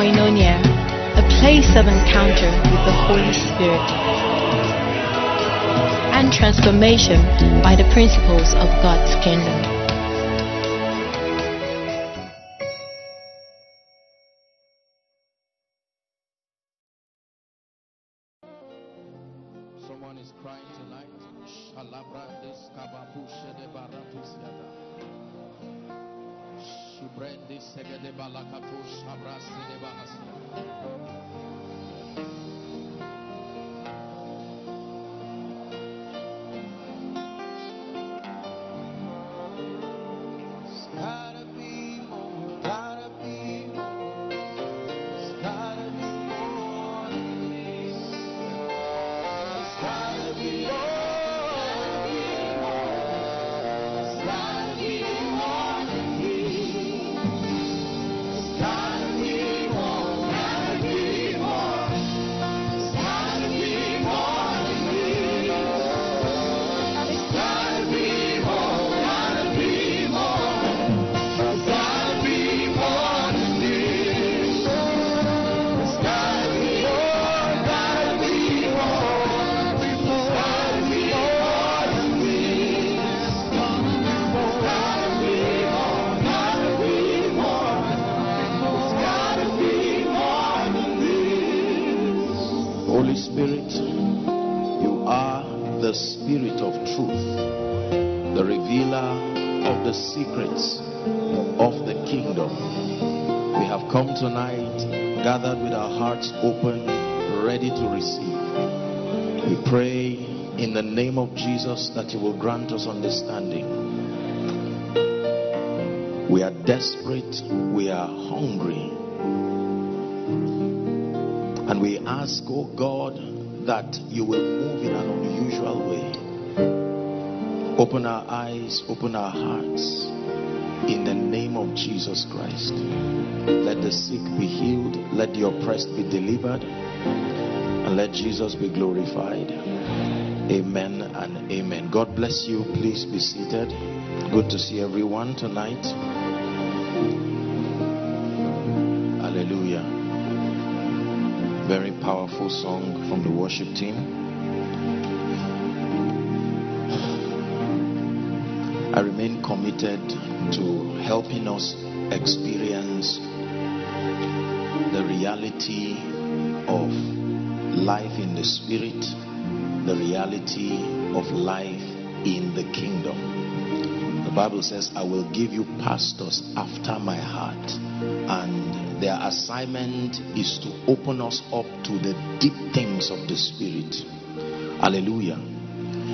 Koinonia, a place of encounter with the Holy Spirit and transformation by the principles of God's kingdom. Jesus that you will grant us understanding. We are desperate, we are hungry. And we ask, oh God, that you will move in an unusual way. Open our eyes, open our hearts in the name of Jesus Christ. Let the sick be healed, let the oppressed be delivered, and let Jesus be glorified. Amen and amen. God bless you. Please be seated. Good to see everyone tonight. Hallelujah. Very powerful song from the worship team. I remain committed to helping us experience the reality of life in the spirit, the reality of life in the kingdom. The Bible says, I will give you pastors after my heart. And their assignment is to open us up to the deep things of the spirit. Hallelujah.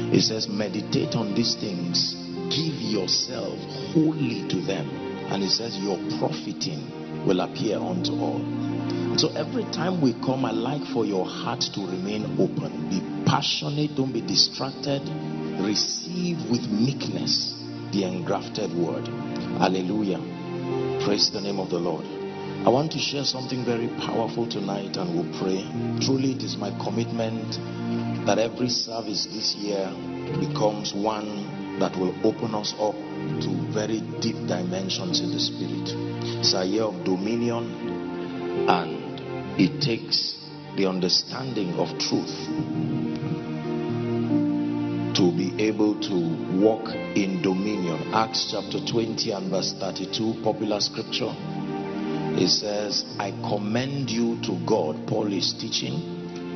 It says, meditate on these things, give yourself wholly to them. And it says, your profiting will appear unto all. So every time we come, I like for your heart to remain open. Be passionate, don't be distracted. Receive with meekness the engrafted word. Hallelujah. Praise the name of the Lord. I want to share something very powerful tonight and we'll pray. Truly, it is my commitment that every service this year becomes one that will open us up to very deep dimensions in the spirit. It's a year of dominion and it takes the understanding of truth to be able to walk in dominion. Acts chapter 20 and verse 32, popular scripture. It says, I commend you to God, Paul is teaching,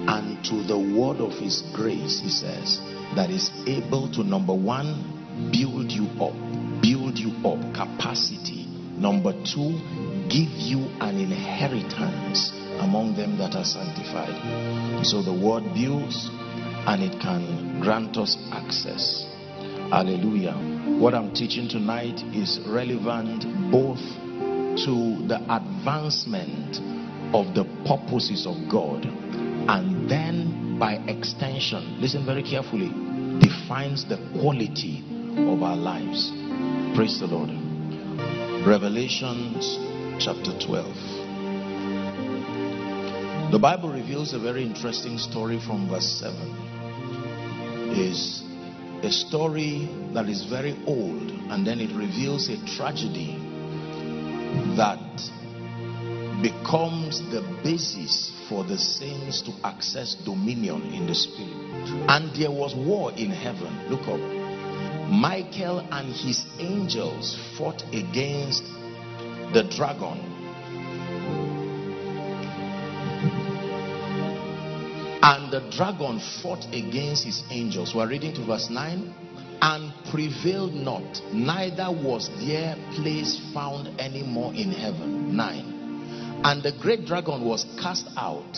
and to the word of his grace, he says, that is able to, number one, build you up, build you up, capacity. Number two, give you an inheritance among them that are sanctified. So the word builds and it can grant us access. Hallelujah. What I'm teaching tonight is relevant both to the advancement of the purposes of God and then by extension, listen very carefully, defines the quality of our lives. Praise the Lord. Revelations chapter 12. The Bible reveals a very interesting story from verse 7. Is a story that is very old and then it reveals a tragedy that becomes the basis for the saints to access dominion in the spirit. And there was war in heaven. Look up. Michael and his angels fought against the dragon. And the dragon fought against his angels. We're reading to verse 9 and prevailed not, neither was their place found any more in heaven. 9. And the great dragon was cast out,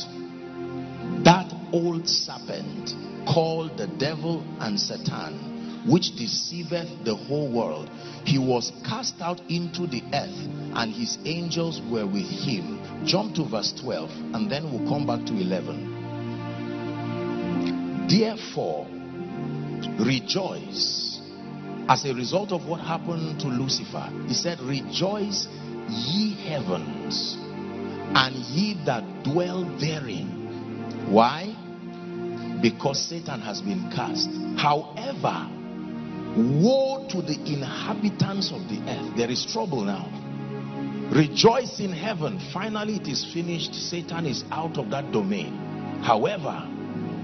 that old serpent called the devil and Satan, which deceiveth the whole world. He was cast out into the earth, and his angels were with him. Jump to verse 12, and then we'll come back to 11. Therefore, rejoice as a result of what happened to Lucifer. He said, Rejoice, ye heavens, and ye that dwell therein. Why? Because Satan has been cast. However, woe to the inhabitants of the earth. There is trouble now. Rejoice in heaven. Finally, it is finished. Satan is out of that domain. However,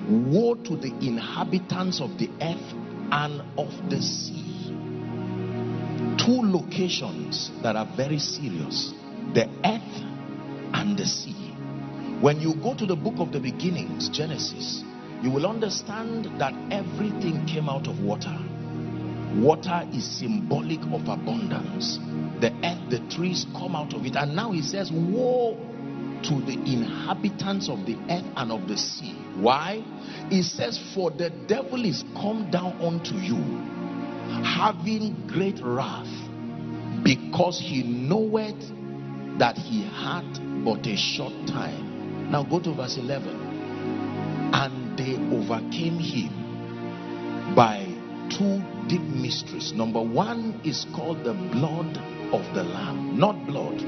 woe to the inhabitants of the earth and of the sea. Two locations that are very serious the earth and the sea. When you go to the book of the beginnings, Genesis, you will understand that everything came out of water. Water is symbolic of abundance. The earth, the trees come out of it. And now he says, Woe to the inhabitants of the earth and of the sea. Why? It says, For the devil is come down unto you, having great wrath, because he knoweth that he had but a short time. Now go to verse 11. And they overcame him by two deep mysteries. Number one is called the blood of the Lamb, not blood,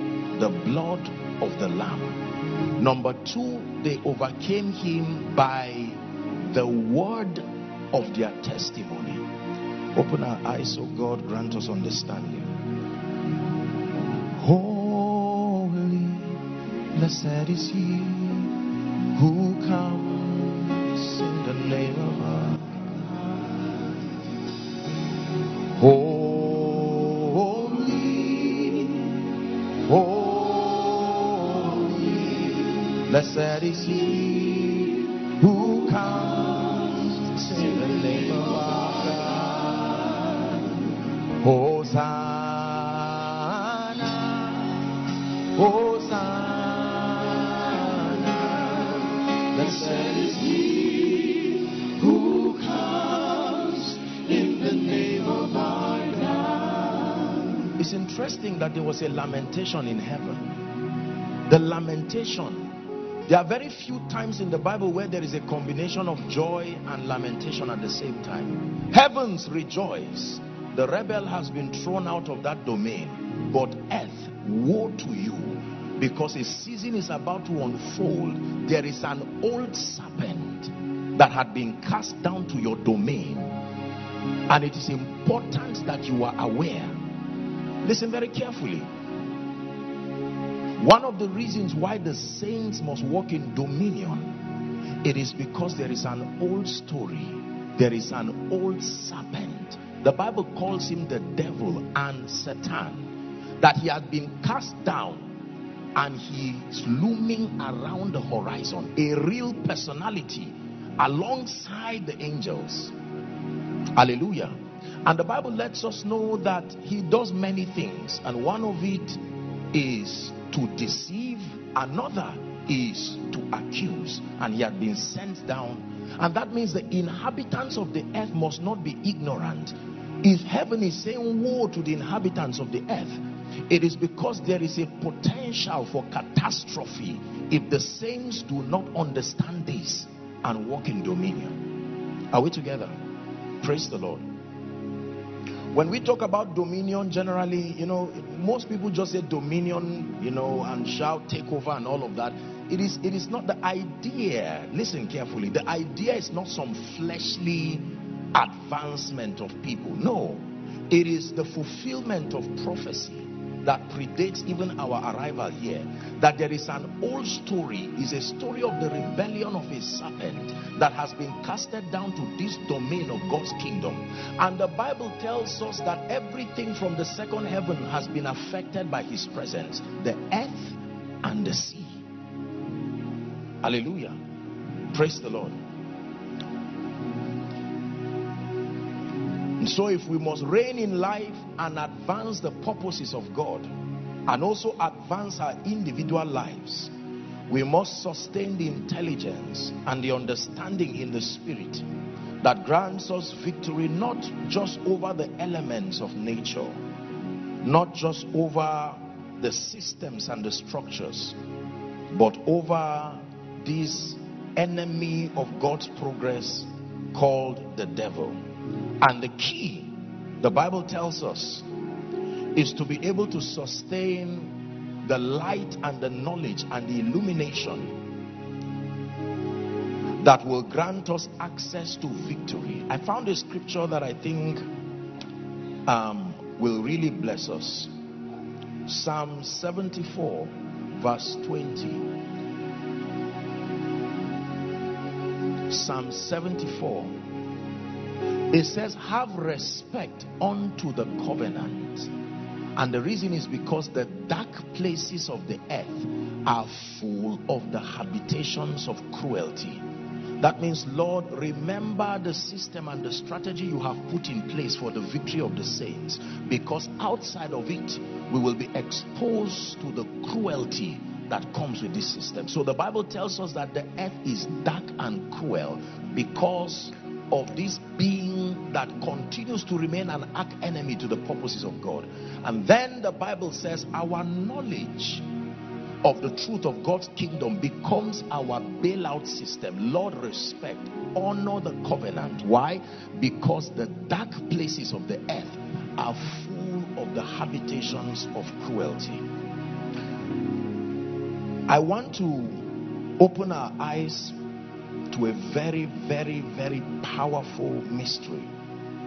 the blood of the Lamb. Number two, they overcame him by the word of their testimony. Open our eyes, so God grant us understanding. Holy, blessed is he who comes in the name of blessed is he who comes in the name of our God. Hosanna, Hosanna, blessed is he who comes in the name of our God. It's interesting that there was a lamentation in heaven. The lamentation. There are very few times in the Bible where there is a combination of joy and lamentation at the same time. Heavens rejoice. The rebel has been thrown out of that domain. But earth, woe to you because a season is about to unfold. There is an old serpent that had been cast down to your domain. And it is important that you are aware. Listen very carefully. One of the reasons why the saints must walk in dominion, it is because there is an old story. There is an old serpent. The Bible calls him the devil and Satan. That he has been cast down and he is looming around the horizon. A real personality alongside the angels. Hallelujah. And the Bible lets us know that he does many things, and one of it is to deceive, another is to accuse, and he had been sent down. And that means the inhabitants of the earth must not be ignorant. If heaven is saying woe to the inhabitants of the earth, it is because there is a potential for catastrophe if the saints do not understand this and walk in dominion. Are we together? Praise the Lord. When we talk about dominion, generally, you know, most people just say dominion, you know, and shout take over and all of that. It is, it is not the idea. Listen carefully. The idea is not some fleshly advancement of people. No, it is the fulfillment of prophecy. That predates even our arrival here. That there is an old story, is a story of the rebellion of a serpent that has been casted down to this domain of God's kingdom. And the Bible tells us that everything from the second heaven has been affected by his presence the earth and the sea. Hallelujah. Praise the Lord. And so, if we must reign in life and advance the purposes of God and also advance our individual lives, we must sustain the intelligence and the understanding in the spirit that grants us victory not just over the elements of nature, not just over the systems and the structures, but over this enemy of God's progress called the devil. And the key, the Bible tells us, is to be able to sustain the light and the knowledge and the illumination that will grant us access to victory. I found a scripture that I think um, will really bless us. Psalm 74, verse 20. Psalm 74 it says, Have respect unto the covenant. And the reason is because the dark places of the earth are full of the habitations of cruelty. That means, Lord, remember the system and the strategy you have put in place for the victory of the saints. Because outside of it, we will be exposed to the cruelty that comes with this system. So the Bible tells us that the earth is dark and cruel because of this being that continues to remain an arch enemy to the purposes of God. And then the Bible says our knowledge of the truth of God's kingdom becomes our bailout system. Lord, respect, honor the covenant. Why? Because the dark places of the earth are full of the habitations of cruelty. I want to open our eyes to a very, very, very powerful mystery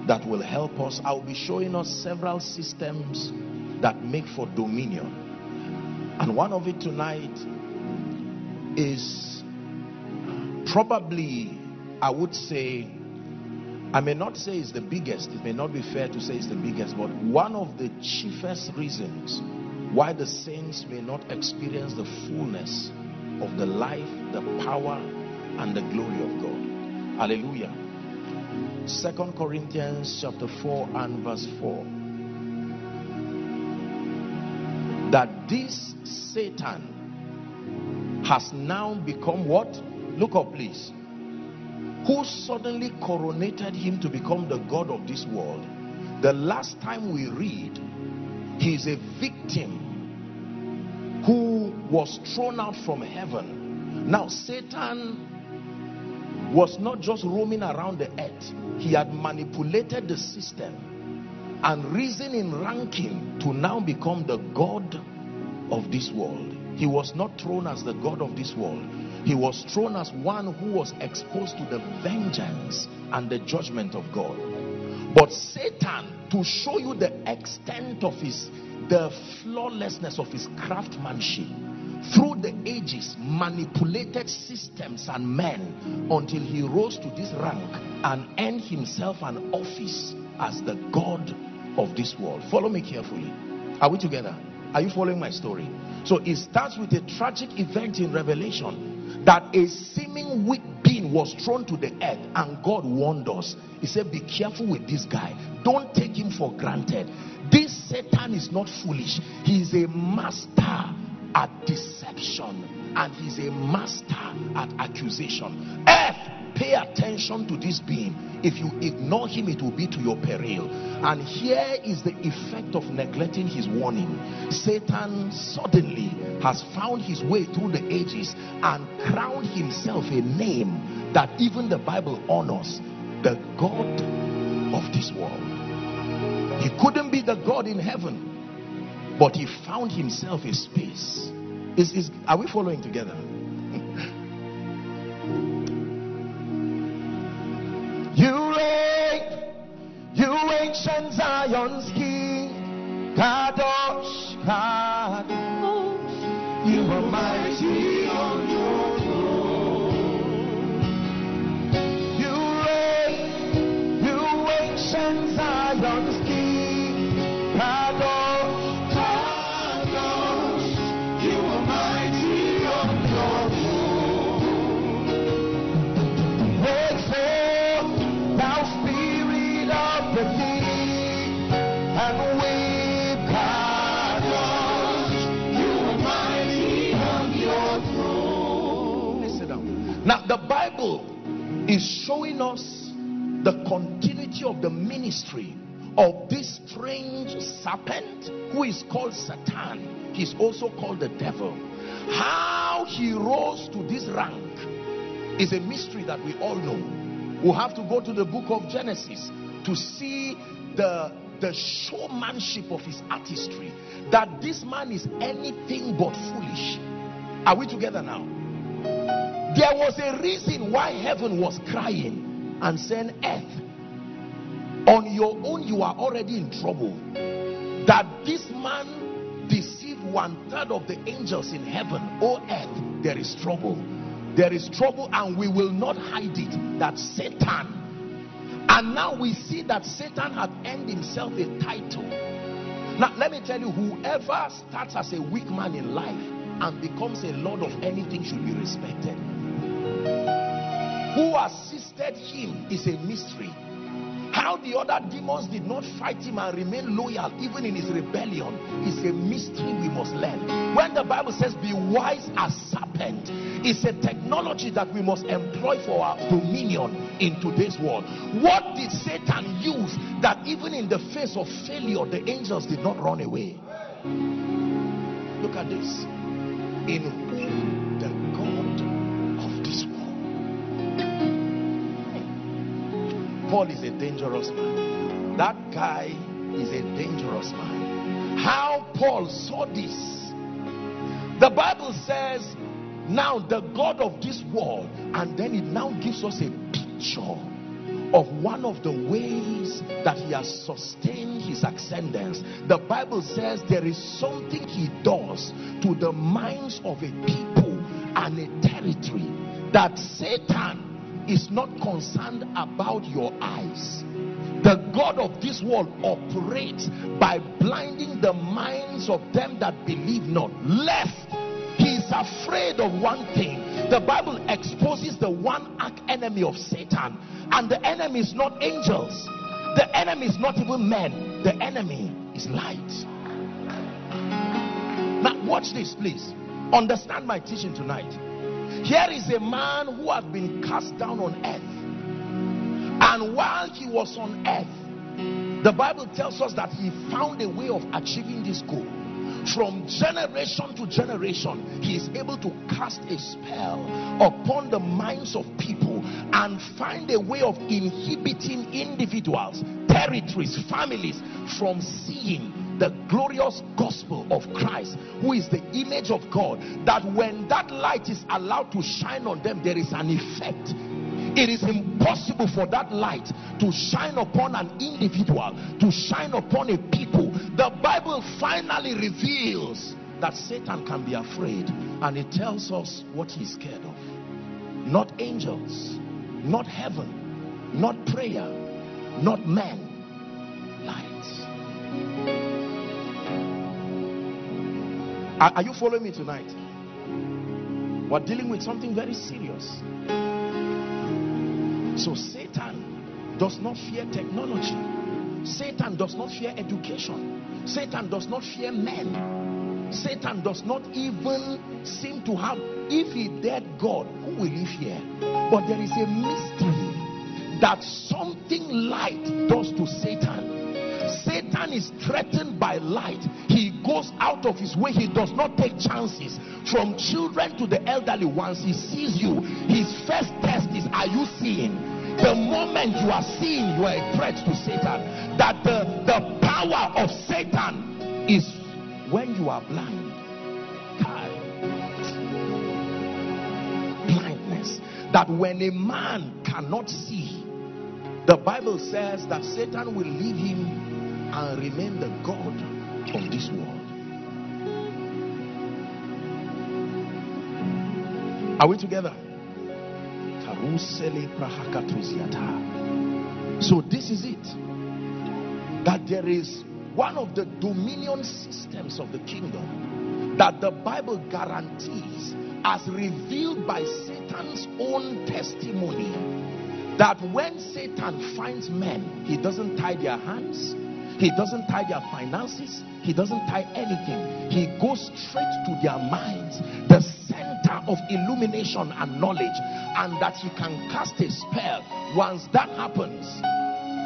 that will help us. I'll be showing us several systems that make for dominion. And one of it tonight is probably, I would say, I may not say it's the biggest, it may not be fair to say it's the biggest, but one of the chiefest reasons why the saints may not experience the fullness of the life, the power, and the glory of God. Hallelujah. Second Corinthians chapter 4 and verse 4. That this Satan has now become what? Look up, please. Who suddenly coronated him to become the God of this world. The last time we read, he is a victim who was thrown out from heaven. Now, Satan was not just roaming around the earth, he had manipulated the system and risen in ranking to now become the God of this world. He was not thrown as the God of this world. He was thrown as one who was exposed to the vengeance and the judgment of God. But Satan, to show you the extent of his, the flawlessness of his craftsmanship, through the ages manipulated systems and men until he rose to this rank and earned himself an office as the God of this world. Follow me carefully. Are we together? Are you following my story? So it starts with a tragic event in Revelation that a seeming weak being was thrown to the earth and God warned us. He said, Be careful with this guy. Don't take him for granted. This Satan is not foolish, he is a master at deception and he's a master at accusation. F, pay attention to this being. If you ignore him, it will be to your peril. And here is the effect of neglecting his warning. Satan suddenly has found his way through the ages and crowned himself a name that even the Bible honors the God of this world. He couldn't be the God in heaven but he found himself a space. Is, is, are we following together? you reign, you ancient Zion's king, Kadosh, God, you are mighty the Bible is showing us the continuity of the ministry of this strange serpent who is called Satan. He's also called the devil. How he rose to this rank is a mystery that we all know. We'll have to go to the book of Genesis to see the, the showmanship of his artistry. That this man is anything but foolish. Are we together now? There was a reason why heaven was crying and saying, Earth, on your own you are already in trouble. That this man deceived one third of the angels in heaven. Oh, earth, there is trouble. There is trouble, and we will not hide it. That Satan. And now we see that Satan had earned himself a title. Now, let me tell you, whoever starts as a weak man in life and becomes a lord of anything should be respected. Who assisted him is a mystery. How the other demons did not fight him and remain loyal even in his rebellion is a mystery we must learn. When the Bible says be wise as serpent, it's a technology that we must employ for our dominion in today's world. What did Satan use that even in the face of failure the angels did not run away? Look at this. In whom the God of this world Paul is a dangerous man. That guy is a dangerous man. How Paul saw this. The Bible says, now the God of this world, and then it now gives us a picture of one of the ways that he has sustained his ascendance. The Bible says there is something he does to the minds of a people and a territory that Satan is not concerned about your eyes. The God of this world operates by blinding the minds of them that believe not. Lest he is afraid of one thing. The Bible exposes the one arch enemy of Satan, and the enemy is not angels, the enemy is not even men, the enemy is light. Now, watch this, please. Understand my teaching tonight. Here is a man who has been cast down on earth. And while he was on earth, the Bible tells us that he found a way of achieving this goal. From generation to generation, he is able to cast a spell upon the minds of people and find a way of inhibiting individuals, territories, families from seeing the glorious gospel of Christ, who is the image of God, that when that light is allowed to shine on them, there is an effect. It is impossible for that light to shine upon an individual, to shine upon a people. The Bible finally reveals that Satan can be afraid, and it tells us what he's scared of. Not angels, not heaven, not prayer, not men, lights. Are, are you following me tonight? We're dealing with something very serious. So Satan does not fear technology. Satan does not fear education. Satan does not fear men. Satan does not even seem to have, if he dared God, who will he fear? But there is a mystery that something light does to Satan. Satan is threatened by light. He goes out of his way. He does not take chances. From children to the elderly ones, he sees you. His first test is, are you seeing? The moment you are seeing, you are a threat to Satan. That the, the power of Satan is when you are blind. Blindness. That when a man cannot see, the Bible says that Satan will leave him and remain the God of this world. Are we together? So, this is it that there is one of the dominion systems of the kingdom that the Bible guarantees as revealed by Satan's own testimony that when Satan finds men, he doesn't tie their hands, he doesn't tie their finances, he doesn't tie anything. He goes straight to their minds, the center of illumination and knowledge, and that he can cast a spell. Once that happens,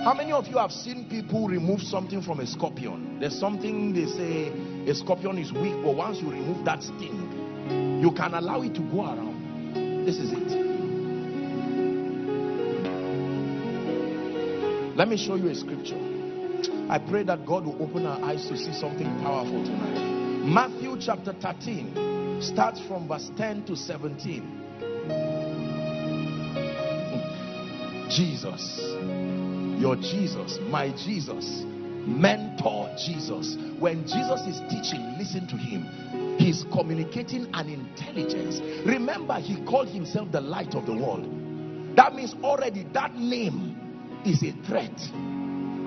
how many of you have seen people remove something from a scorpion? There's something they say a scorpion is weak, but once you remove that sting, you can allow it to go around. This is it. Let me show you a scripture. I pray that God will open our eyes to see something powerful tonight. Matthew chapter 13 starts from verse 10 to 17. Jesus, your Jesus, my Jesus, mentor Jesus. When Jesus is teaching, listen to him. He's communicating an intelligence. Remember, he called himself the light of the world. That means already that name is a threat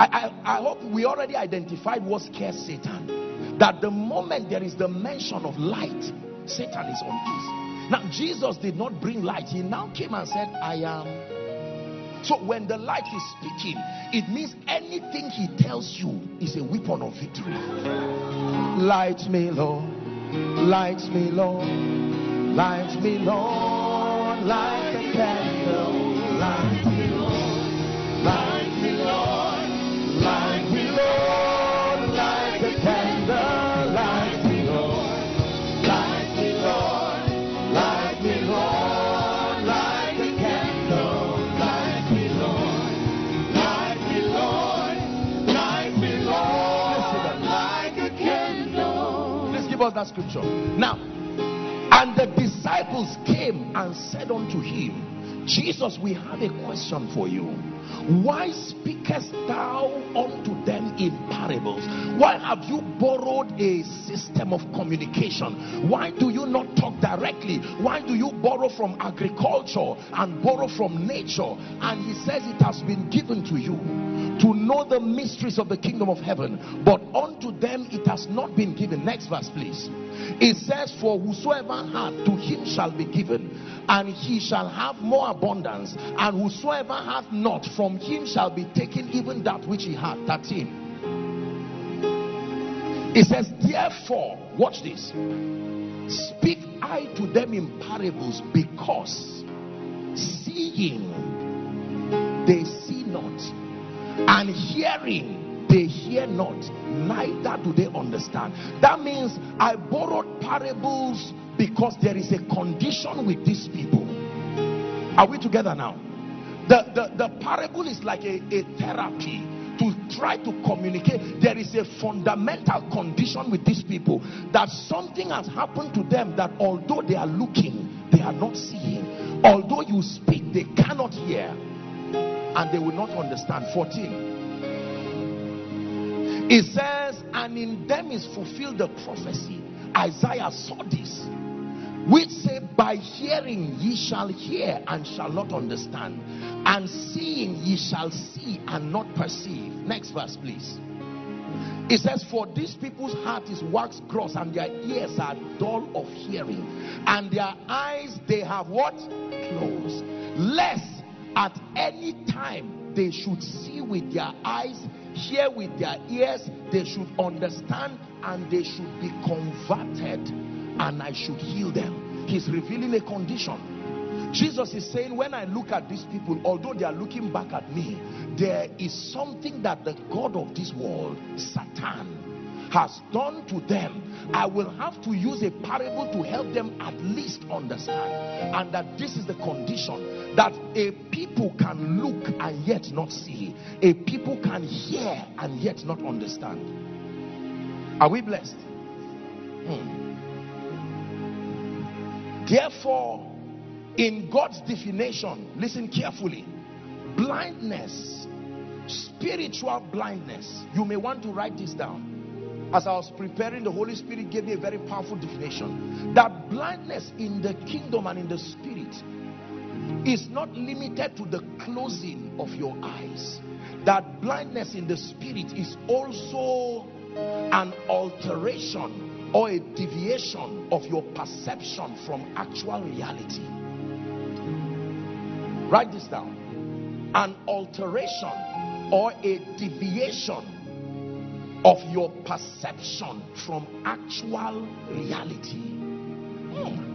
I, I, I hope we already identified what scares Satan. That the moment there is the mention of light, Satan is on peace. Now, Jesus did not bring light. He now came and said, I am. So when the light is speaking, it means anything he tells you is a weapon of victory. Light me, Lord. Light me, Lord. Light me, Lord. Like a candle. Light me, give us that scripture. Now, and the disciples came and said unto him, Jesus, we have a question for you. Why speakest thou unto them in? Why have you borrowed a system of communication? Why do you not talk directly? Why do you borrow from agriculture and borrow from nature? And he says it has been given to you to know the mysteries of the kingdom of heaven, but unto them it has not been given. Next verse, please. It says, For whosoever hath, to him shall be given, and he shall have more abundance, and whosoever hath not, from him shall be taken even that which he hath. 13. It says, Therefore, watch this. Speak I to them in parables because seeing they see not, and hearing they hear not, neither do they understand. That means I borrowed parables because there is a condition with these people. Are we together now? The, the, the parable is like a, a therapy to try to communicate. There is a fundamental condition with these people that something has happened to them that although they are looking, they are not seeing. Although you speak, they cannot hear and they will not understand. 14. It says, and in them is fulfilled the prophecy. Isaiah saw this which say by hearing ye shall hear and shall not understand and seeing ye shall see and not perceive. Next verse please. It says for these people's heart is wax gross and their ears are dull of hearing and their eyes they have what? Closed lest at any time they should see with their eyes hear with their ears they should understand and they should be converted and I should heal them. He's revealing a condition. Jesus is saying, when I look at these people, although they are looking back at me, there is something that the God of this world, Satan, has done to them. I will have to use a parable to help them at least understand. And that this is the condition that a people can look and yet not see, a people can hear and yet not understand. Are we blessed? Hmm. Therefore, in God's definition, listen carefully blindness, spiritual blindness, you may want to write this down. As I was preparing, the Holy Spirit gave me a very powerful definition that blindness in the kingdom and in the spirit is not limited to the closing of your eyes. That blindness in the spirit is also an alteration or a deviation of your perception from actual reality. Write this down. An alteration or a deviation of your perception from actual reality. Hmm.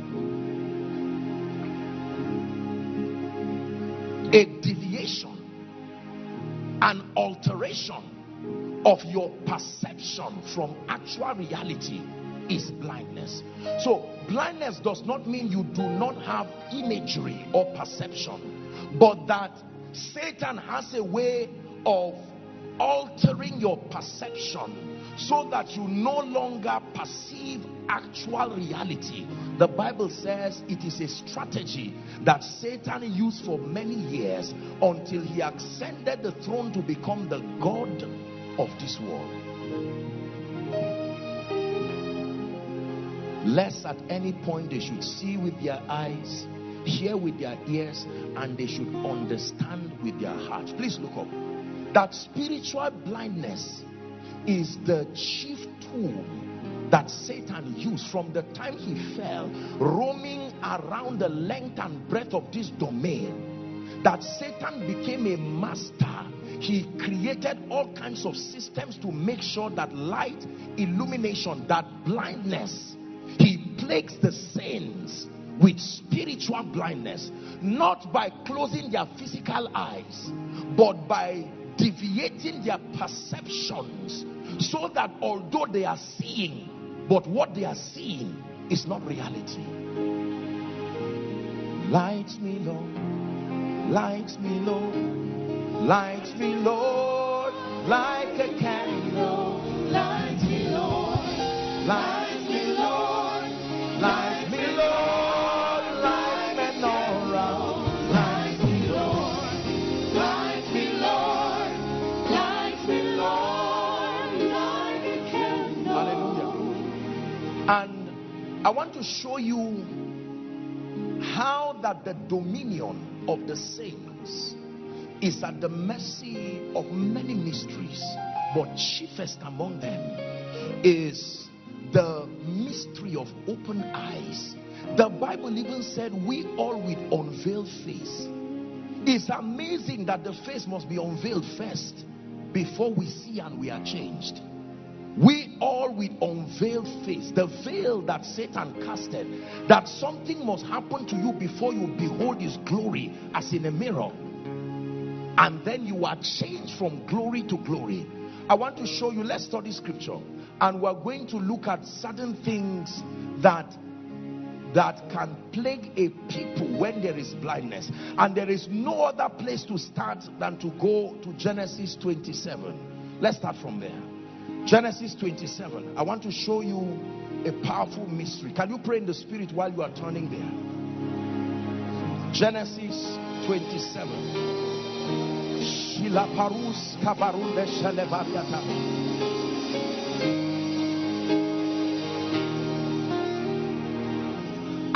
A deviation, an alteration of your perception from actual reality is blindness. So, blindness does not mean you do not have imagery or perception, but that Satan has a way of altering your perception so that you no longer perceive actual reality. The Bible says it is a strategy that Satan used for many years until he ascended the throne to become the God of this world. Lest at any point they should see with their eyes, hear with their ears, and they should understand with their heart. Please look up. That spiritual blindness is the chief tool that Satan used from the time he fell, roaming around the length and breadth of this domain. That Satan became a master he created all kinds of systems to make sure that light illumination that blindness he plagues the saints with spiritual blindness, not by closing their physical eyes, but by deviating their perceptions so that although they are seeing, but what they are seeing is not reality. Light me, Lord, light me, Lord, light me, Lord, like a candle, light me, Lord, light I want to show you how that the dominion of the saints is at the mercy of many mysteries but chiefest among them is the mystery of open eyes. The bible even said we all with unveiled face. It's amazing that the face must be unveiled first before we see and we are changed we all with unveiled face the veil that satan casted that something must happen to you before you behold his glory as in a mirror. And then you are changed from glory to glory. I want to show you let's study scripture. And we're going to look at certain things that that can plague a people when there is blindness. And there is no other place to start than to go to genesis 27 let's start from there Genesis 27. I want to show you a powerful mystery. Can you pray in the spirit while you are turning there? Genesis 27.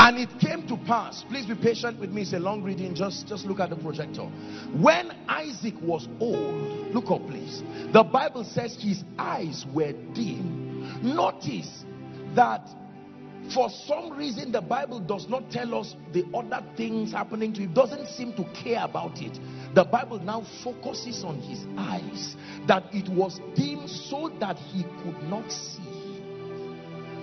And it came to pass, please be patient with me, it's a long reading, just, just look at the projector. When Isaac was old, look up please, the Bible says his eyes were dim. Notice that for some reason the Bible does not tell us the other things happening to him, doesn't seem to care about it. The Bible now focuses on his eyes, that it was dim so that he could not see.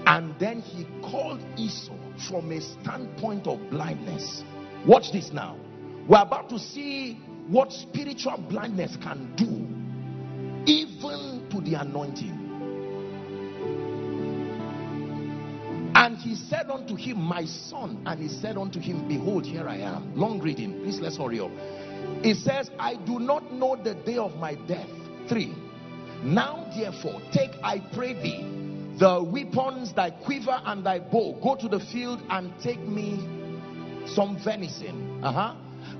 And then he called Esau from a standpoint of blindness. Watch this now. We're about to see what spiritual blindness can do, even to the anointing. And he said unto him, My son, and he said unto him, Behold, here I am. Long reading. Please let's hurry up. He says, I do not know the day of my death. Three. Now, therefore, take, I pray thee, the weapons, thy quiver and thy bow. Go to the field and take me some venison. Uh-huh.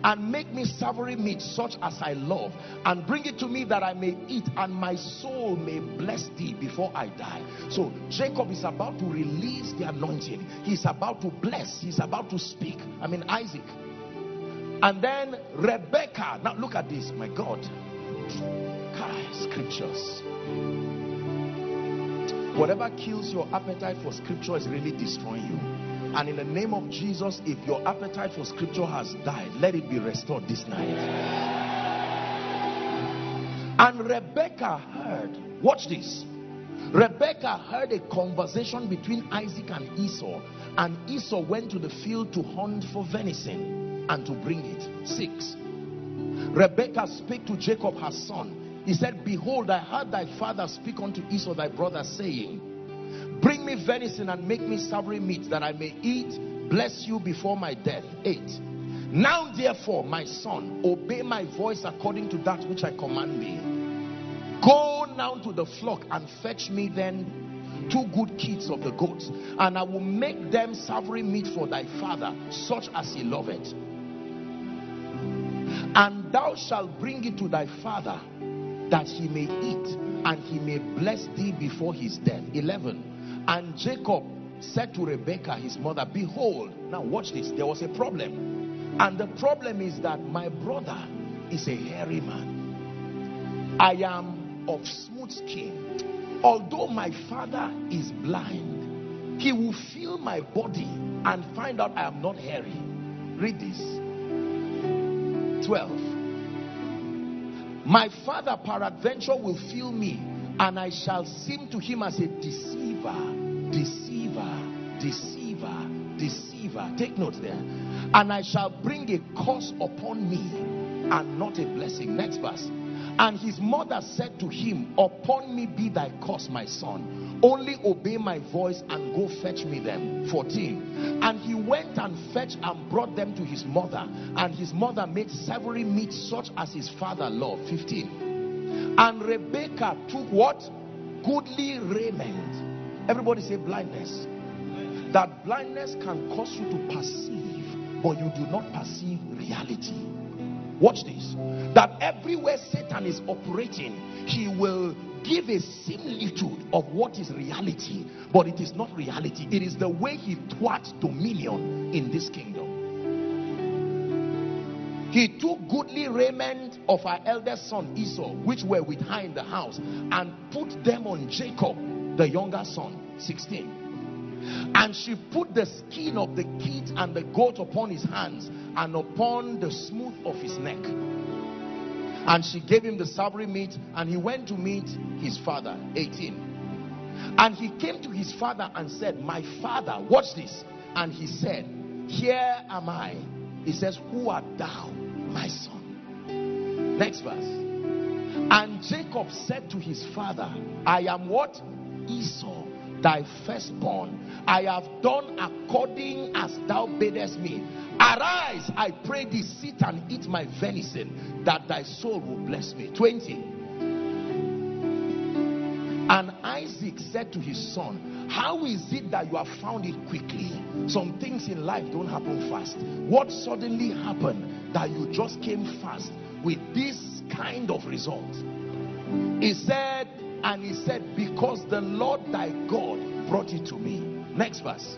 and make me savory meat such as I love, and bring it to me that I may eat, and my soul may bless thee before I die. So Jacob is about to release the anointing. He's about to bless. He's about to speak. I mean Isaac. And then Rebecca. Now look at this, my God. Scriptures. Whatever kills your appetite for scripture is really destroying you. And in the name of Jesus, if your appetite for scripture has died, let it be restored this night. And Rebekah heard, watch this. Rebekah heard a conversation between Isaac and Esau, and Esau went to the field to hunt for venison and to bring it. Six. Rebekah spake to Jacob her son he said, Behold, I heard thy father speak unto Esau thy brother, saying, Bring me venison and make me savory meat, that I may eat, bless you before my death. 8. Now therefore, my son, obey my voice according to that which I command thee. Go now to the flock and fetch me then two good kids of the goats, and I will make them savory meat for thy father, such as he loveth. And thou shalt bring it to thy father that he may eat and he may bless thee before his death. 11 and jacob said to rebekah his mother behold now watch this. There was a problem. And the problem is that my brother is a hairy man. I am of smooth skin. Although my father is blind he will feel my body and find out i am not hairy. Read this. 12 my father peradventure will feel me and I shall seem to him as a deceiver, deceiver, deceiver, deceiver. Take note there. And I shall bring a curse upon me and not a blessing. Next verse. And his mother said to him, Upon me be thy curse, my son. Only obey my voice and go fetch me them. 14. And he went and fetched and brought them to his mother. And his mother made savory meat such as his father loved. 15. And Rebekah took what? Goodly raiment. Everybody say blindness. That blindness can cause you to perceive, but you do not perceive reality. Watch this. That everywhere Satan is operating, he will give a similitude of what is reality, but it is not reality. It is the way he thwarts dominion in this kingdom. He took goodly raiment of our eldest son Esau, which were with her in the house, and put them on Jacob, the younger son. 16. And she put the skin of the kid and the goat upon his hands and upon the smooth of his neck. And she gave him the savory meat, and he went to meet his father. 18. And he came to his father and said, My father, watch this. And he said, Here am I. He says, Who art thou, my son? Next verse. And Jacob said to his father, I am what? Esau, thy firstborn. I have done according as thou badest me. Arise, I pray thee, sit and eat my venison, that thy soul will bless me. 20. And Isaac said to his son, How is it that you have found it quickly? Some things in life don't happen fast. What suddenly happened that you just came fast with this kind of result? He said, and he said, Because the Lord thy God brought it to me. Next verse.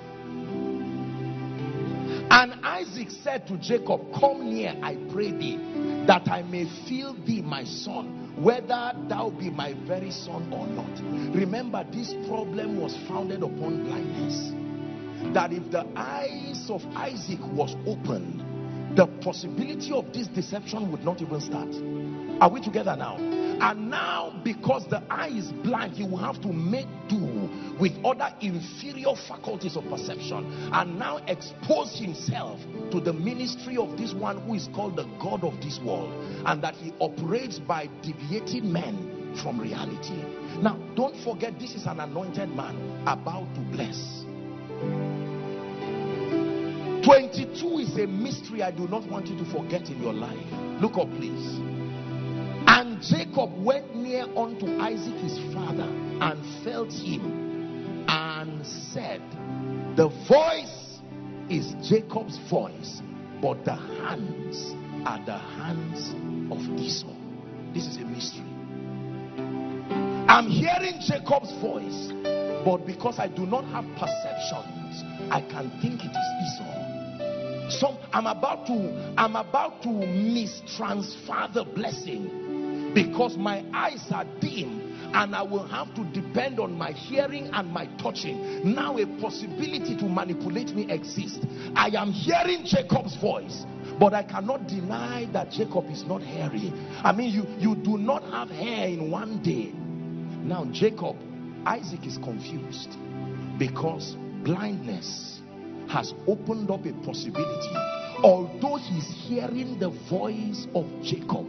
And Isaac said to Jacob, Come near, I pray thee, that I may feel thee, my son, whether thou be my very son or not. Remember, this problem was founded upon blindness. That if the eyes of Isaac was opened, the possibility of this deception would not even start. Are we together now? And now, because the eye is blind, he will have to make do with other inferior faculties of perception and now expose himself to the ministry of this one who is called the God of this world and that he operates by deviating men from reality. Now, don't forget, this is an anointed man about to bless. 22 is a mystery I do not want you to forget in your life. Look up, please. Jacob went near unto Isaac his father and felt him and said, The voice is Jacob's voice, but the hands are the hands of Esau. This is a mystery. I'm hearing Jacob's voice, but because I do not have perceptions, I can think it is Esau. So I'm about to I'm about to mistransfer the blessing because my eyes are dim and I will have to depend on my hearing and my touching. Now a possibility to manipulate me exists. I am hearing Jacob's voice, but I cannot deny that Jacob is not hairy. I mean, you, you do not have hair in one day. Now, Jacob, Isaac is confused because blindness has opened up a possibility. Although he's hearing the voice of Jacob,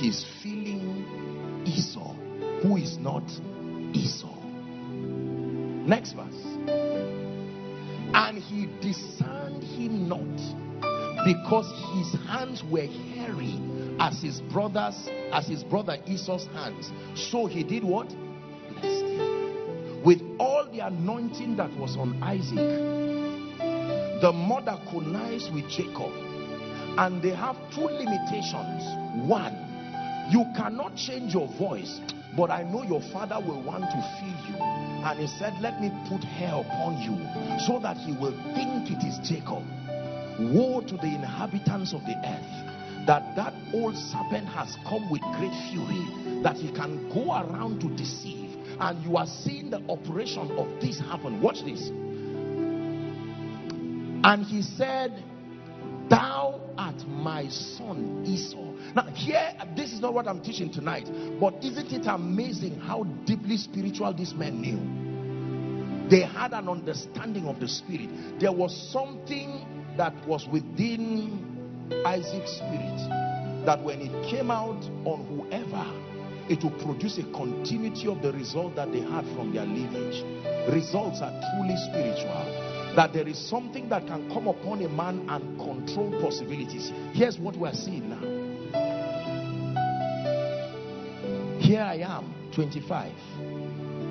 he's feeling Esau, who is not Esau. Next verse. And he discerned him not because his hands were hairy as his brothers, as his brother Esau's hands. So he did what? Blessed him. With all the anointing that was on Isaac, the mother connived with Jacob. And they have two limitations. One, you cannot change your voice, but I know your father will want to feel you. And he said, Let me put hair upon you so that he will think it is Jacob. Woe to the inhabitants of the earth that that old serpent has come with great fury that he can go around to deceive and you are seeing the operation of this happen watch this and he said thou art my son esau now here this is not what i'm teaching tonight but isn't it amazing how deeply spiritual these men knew? They had an understanding of the spirit. There was something that was within Isaac's spirit that when it came out on whoever it will produce a continuity of the result that they had from their lineage. Results are truly spiritual. That there is something that can come upon a man and control possibilities. Here's what we're seeing now here I am 25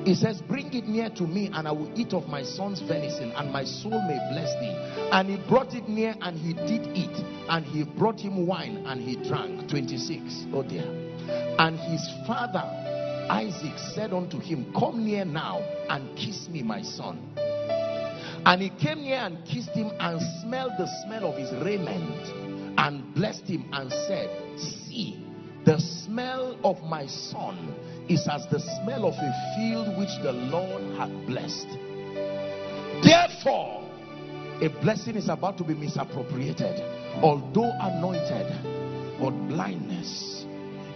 he says, Bring it near to me, and I will eat of my son's venison, and my soul may bless thee. And he brought it near, and he did eat. And he brought him wine, and he drank. 26. Oh dear. And his father Isaac said unto him, Come near now and kiss me, my son. And he came near and kissed him, and smelled the smell of his raiment, and blessed him, and said, See, the smell of my son is as the smell of a field which the Lord hath blessed. Therefore, a blessing is about to be misappropriated, although anointed, but blindness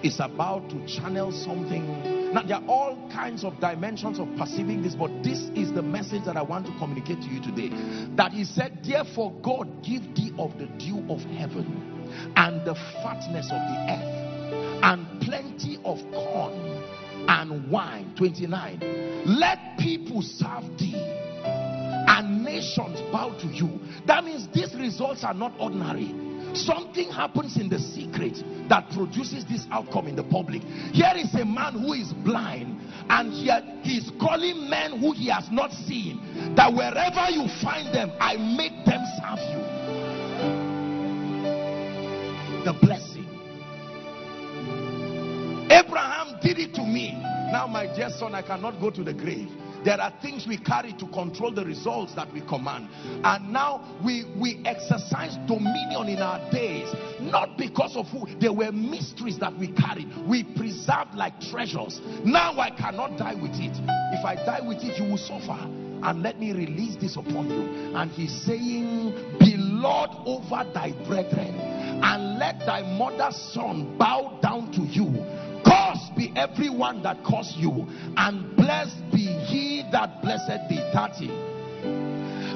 is about to channel something. Now, there are all kinds of dimensions of perceiving this, but this is the message that I want to communicate to you today. That he said, Therefore, God give thee of the dew of heaven and the fatness of the earth and plenty of corn and wine. 29. Let people serve thee and nations bow to you. That means these results are not ordinary. Something happens in the secret that produces this outcome in the public. Here is a man who is blind and he, he's calling men who he has not seen that wherever you find them, I make them serve you. The blessing it to me. Now, my dear son, I cannot go to the grave. There are things we carry to control the results that we command. And now we, we exercise dominion in our days, not because of who. There were mysteries that we carried. We preserved like treasures. Now I cannot die with it. If I die with it, you will suffer. And let me release this upon you. And he's saying, Be Lord over thy brethren, and let thy mother's son bow down to you Cursed be everyone that cursed you, and blessed be he that blessed thee. 30.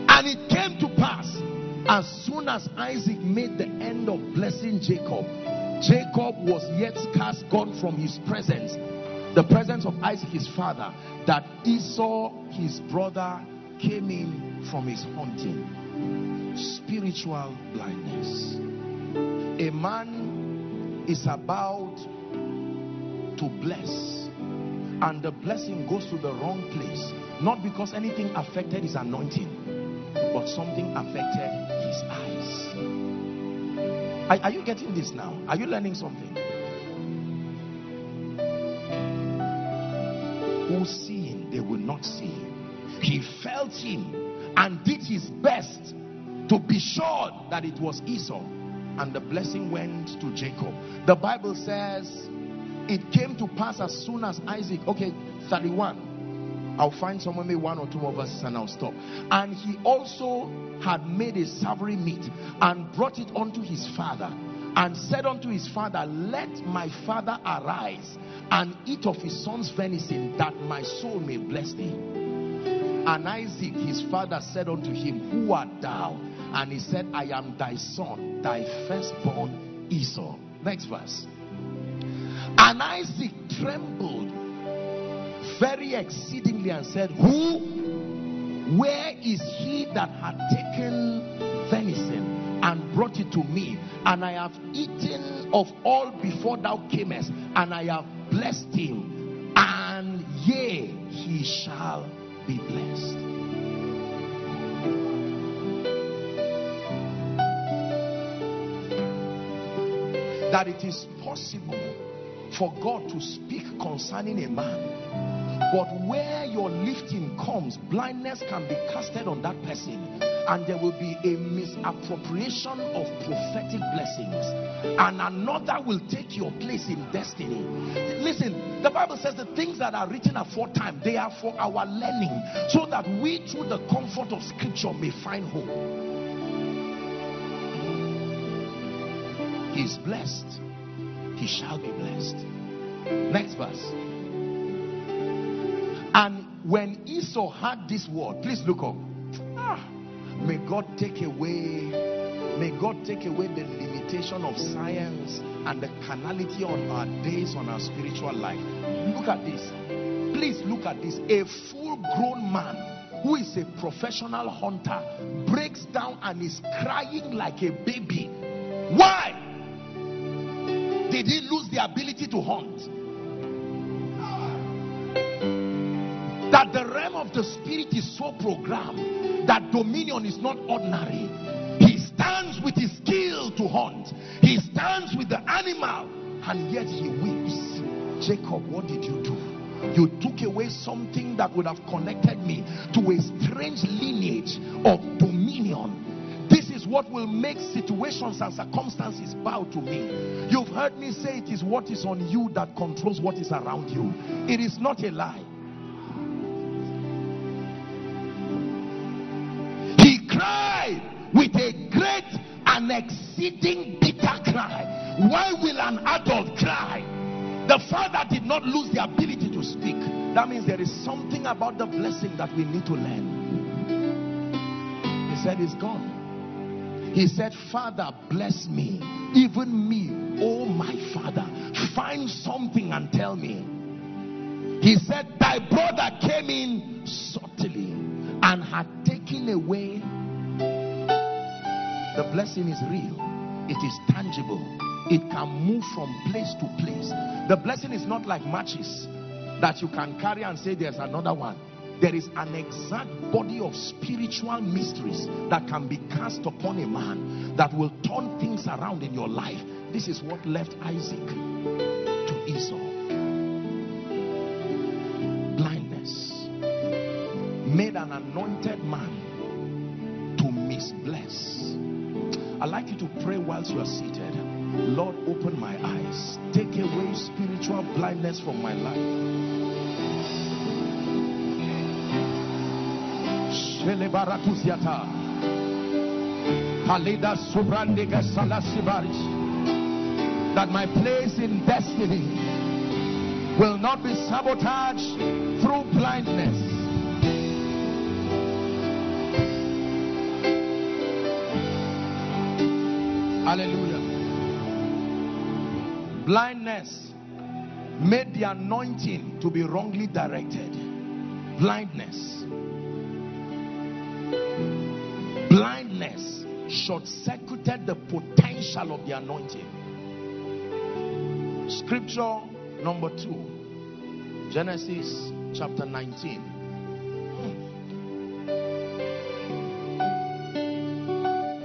And it came to pass as soon as Isaac made the end of blessing Jacob, Jacob was yet scarce gone from his presence, the presence of Isaac his father, that Esau his brother came in from his hunting. Spiritual blindness. A man is about to bless and the blessing goes to the wrong place not because anything affected his anointing but something affected his eyes. Are, are you getting this now? Are you learning something? Who see him, they will not see him. He felt him and did his best to be sure that it was Esau. And the blessing went to Jacob. The Bible says it came to pass as soon as Isaac, okay, 31. I'll find somewhere maybe one or two more verses and I'll stop. And he also had made a savory meat and brought it unto his father and said unto his father, Let my father arise and eat of his son's venison, that my soul may bless thee. And Isaac, his father, said unto him, Who art thou? And he said, I am thy son, thy firstborn Esau. Next verse. And Isaac trembled very exceedingly and said, Who? Where is he that had taken venison and brought it to me? And I have eaten of all before thou camest, and I have blessed him, and yea, he shall be blessed. That it is possible for God to speak concerning a man. But where your lifting comes, blindness can be casted on that person and there will be a misappropriation of prophetic blessings. And another will take your place in destiny. Listen the bible says the things that are written aforetime they are for our learning so that we through the comfort of scripture may find hope. He is blessed he shall be blessed next verse and when esau heard this word please look up ah, May God take away, may God take away the limitation of science and the carnality on our days, on our spiritual life. Look at this. Please look at this. A full grown man who is a professional hunter breaks down and is crying like a baby. Why? Did he lose the ability to hunt? That the realm of the spirit is so programmed that dominion is not ordinary. He stands with his skill to hunt. He stands with the animal and yet he weeps. Jacob, what did you do? You took away something that would have connected me to a strange lineage of dominion. What will make situations and circumstances bow to me. You've heard me say it is what is on you that controls what is around you. It is not a lie. He cried with a great and exceeding bitter cry. Why will an adult cry? The father did not lose the ability to speak. That means there is something about the blessing that we need to learn. He said, It's gone. He said, Father, bless me. Even me, oh my father, find something and tell me. He said, Thy brother came in subtly and had taken away the blessing is real, it is tangible, it can move from place to place. The blessing is not like matches that you can carry and say, There's another one. There is an exact body of spiritual mysteries that can be cast upon a man that will turn things around in your life. This is what left Isaac to Esau. Blindness made an anointed man to misbless. I'd like you to pray whilst you are seated. Lord, open my eyes. Take away spiritual blindness from my life. That my place in destiny will not be sabotaged through blindness Hallelujah. Blindness made the anointing to be wrongly directed. Blindness. Blindness short circuited the potential of the anointing. Scripture number two, Genesis chapter 19.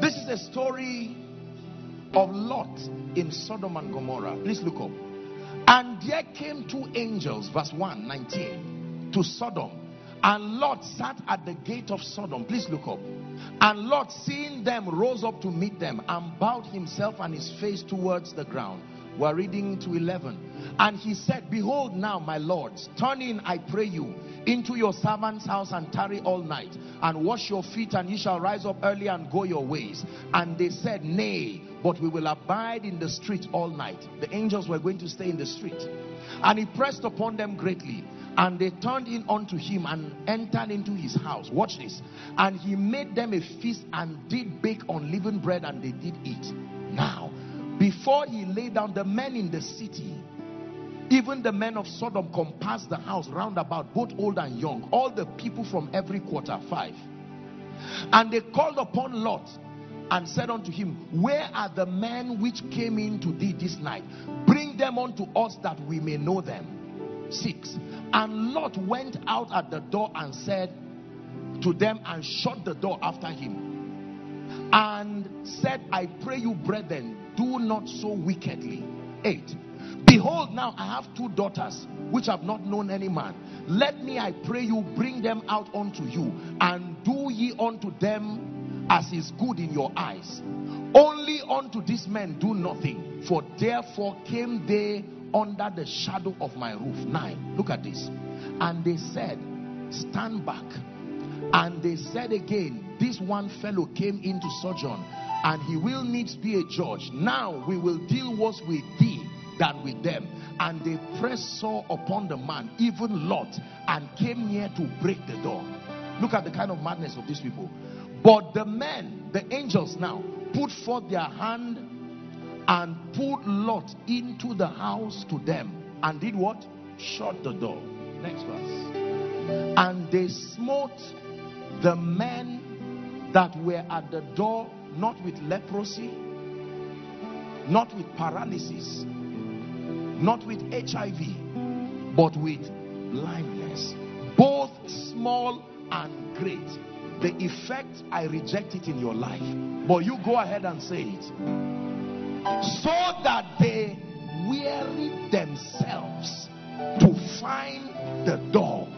This is a story of Lot in Sodom and Gomorrah. Please look up. And there came two angels, verse 1, 19, to Sodom. And Lot sat at the gate of Sodom. Please look up. And Lot, seeing them, rose up to meet them and bowed himself and his face towards the ground. We're reading to 11. And he said, Behold now, my lords, turn in, I pray you, into your servant's house and tarry all night, and wash your feet, and ye shall rise up early and go your ways. And they said, Nay, but we will abide in the street all night. The angels were going to stay in the street. And he pressed upon them greatly. And they turned in unto him and entered into his house. Watch this. And he made them a feast and did bake unleavened bread, and they did eat. Now, before he lay down, the men in the city, even the men of Sodom compassed the house round about, both old and young, all the people from every quarter, five. And they called upon Lot and said unto him, Where are the men which came in to thee this night? Bring them unto us that we may know them. Six. And Lot went out at the door and said to them and shut the door after him and said, I pray you, brethren, do not so wickedly. 8. Behold, now I have two daughters which have not known any man. Let me, I pray you, bring them out unto you, and do ye unto them as is good in your eyes. Only unto these men do nothing, for therefore came they under the shadow of my roof. 9. Look at this. And they said, Stand back. And they said again, This one fellow came into sojourn and he will needs be a judge. Now we will deal worse with thee than with them. And they pressed sore upon the man, even Lot, and came near to break the door. Look at the kind of madness of these people. But the men, the angels now, put forth their hand and put Lot into the house to them. And did what? Shut the door. Next verse. And they smote the men that were at the door not with leprosy, not with paralysis, not with HIV, but with blindness. Both small and great. The effect, I reject it in your life. But you go ahead and say it. So that they weary themselves to find the door.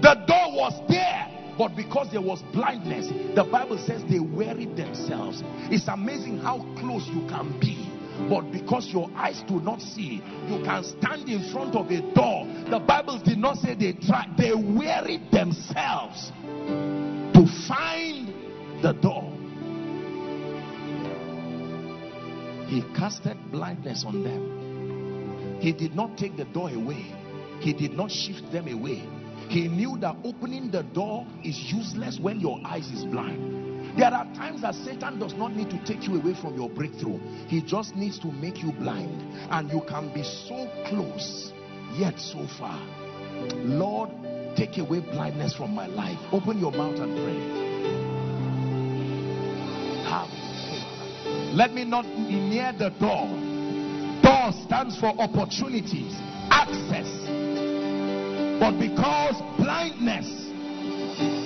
The door was there but because there was blindness, the Bible says they wearied themselves. It's amazing how close you can be. But because your eyes do not see, you can stand in front of a door. The Bible did not say they tried, they wearied themselves to find the door. He casted blindness on them. He did not take the door away, he did not shift them away he knew that opening the door is useless when your eyes is blind. There are times that Satan does not need to take you away from your breakthrough. He just needs to make you blind. And you can be so close, yet so far. Lord, take away blindness from my life. Open your mouth and pray. Let me not be near the door. Door stands for opportunities, access but because blindness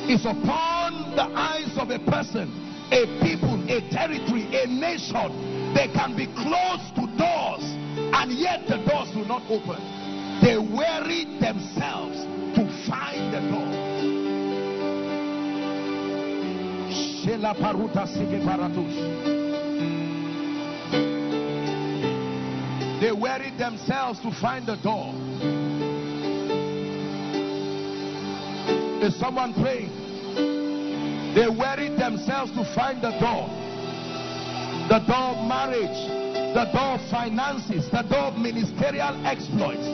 is upon the eyes of a person, a people, a territory, a nation, they can be close to doors and yet the doors do not open. They weary themselves to find the door. They weary themselves to find the door. Is someone praying? They wearied themselves to find the door. The door of marriage, the door of finances, the door of ministerial exploits.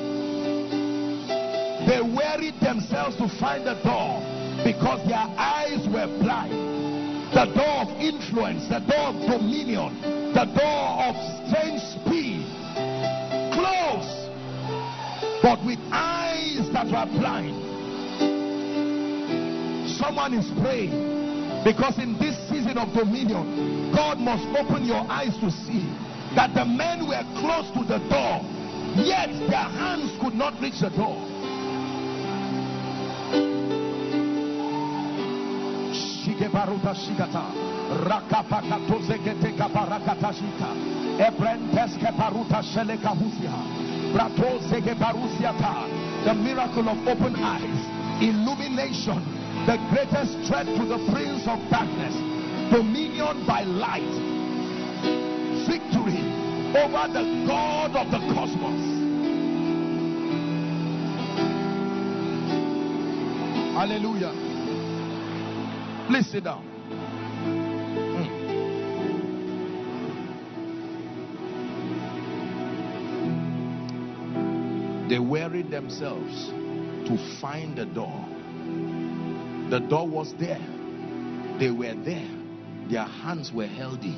They wearied themselves to find the door because their eyes were blind. The door of influence, the door of dominion, the door of strange speed. Close, but with eyes that were blind. Someone is praying because in this season of dominion, God must open your eyes to see that the men were close to the door, yet their hands could not reach the door. The miracle of open eyes. Illumination. The greatest threat to the prince of darkness. Dominion by light. Victory over the God of the cosmos. Hallelujah. Please sit down. They wearied themselves to find the door. The door was there. They were there. Their hands were healthy,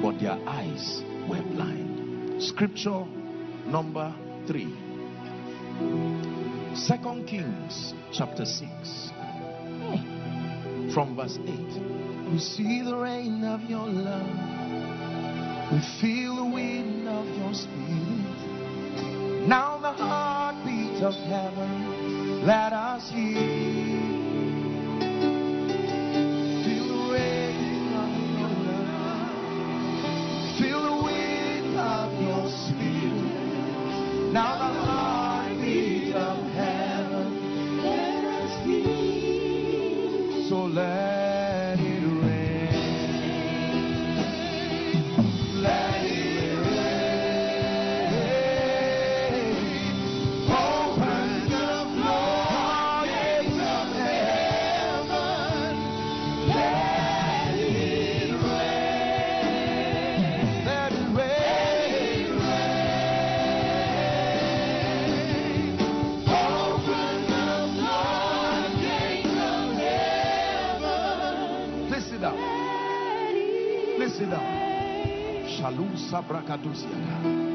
but their eyes were blind. Scripture number three. Second Kings chapter 6 hmm. from verse 8. We see the rain of your love. We feel the wind of your spirit. Now the heartbeat of heaven, let us hear. Feel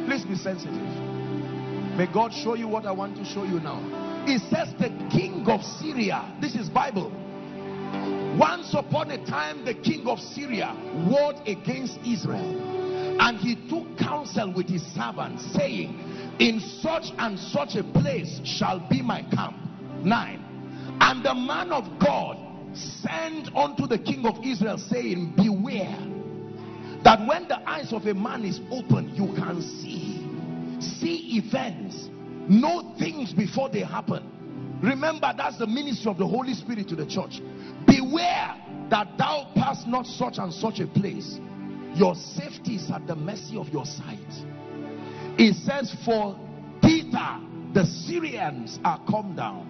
Please be sensitive. May God show you what I want to show you now. It says the king of Syria. This is Bible. Once upon a time, the king of Syria warred against Israel. And he took counsel with his servants, saying, In such and such a place shall be my camp. Nine. And the man of God sent unto the king of Israel, saying, Beware that when the eyes of a man is open, you can see. See events, know things before they happen. Remember, that's the ministry of the Holy Spirit to the church. Beware that thou pass not such and such a place. Your safety is at the mercy of your sight. It says, For Peter, the Syrians are come down.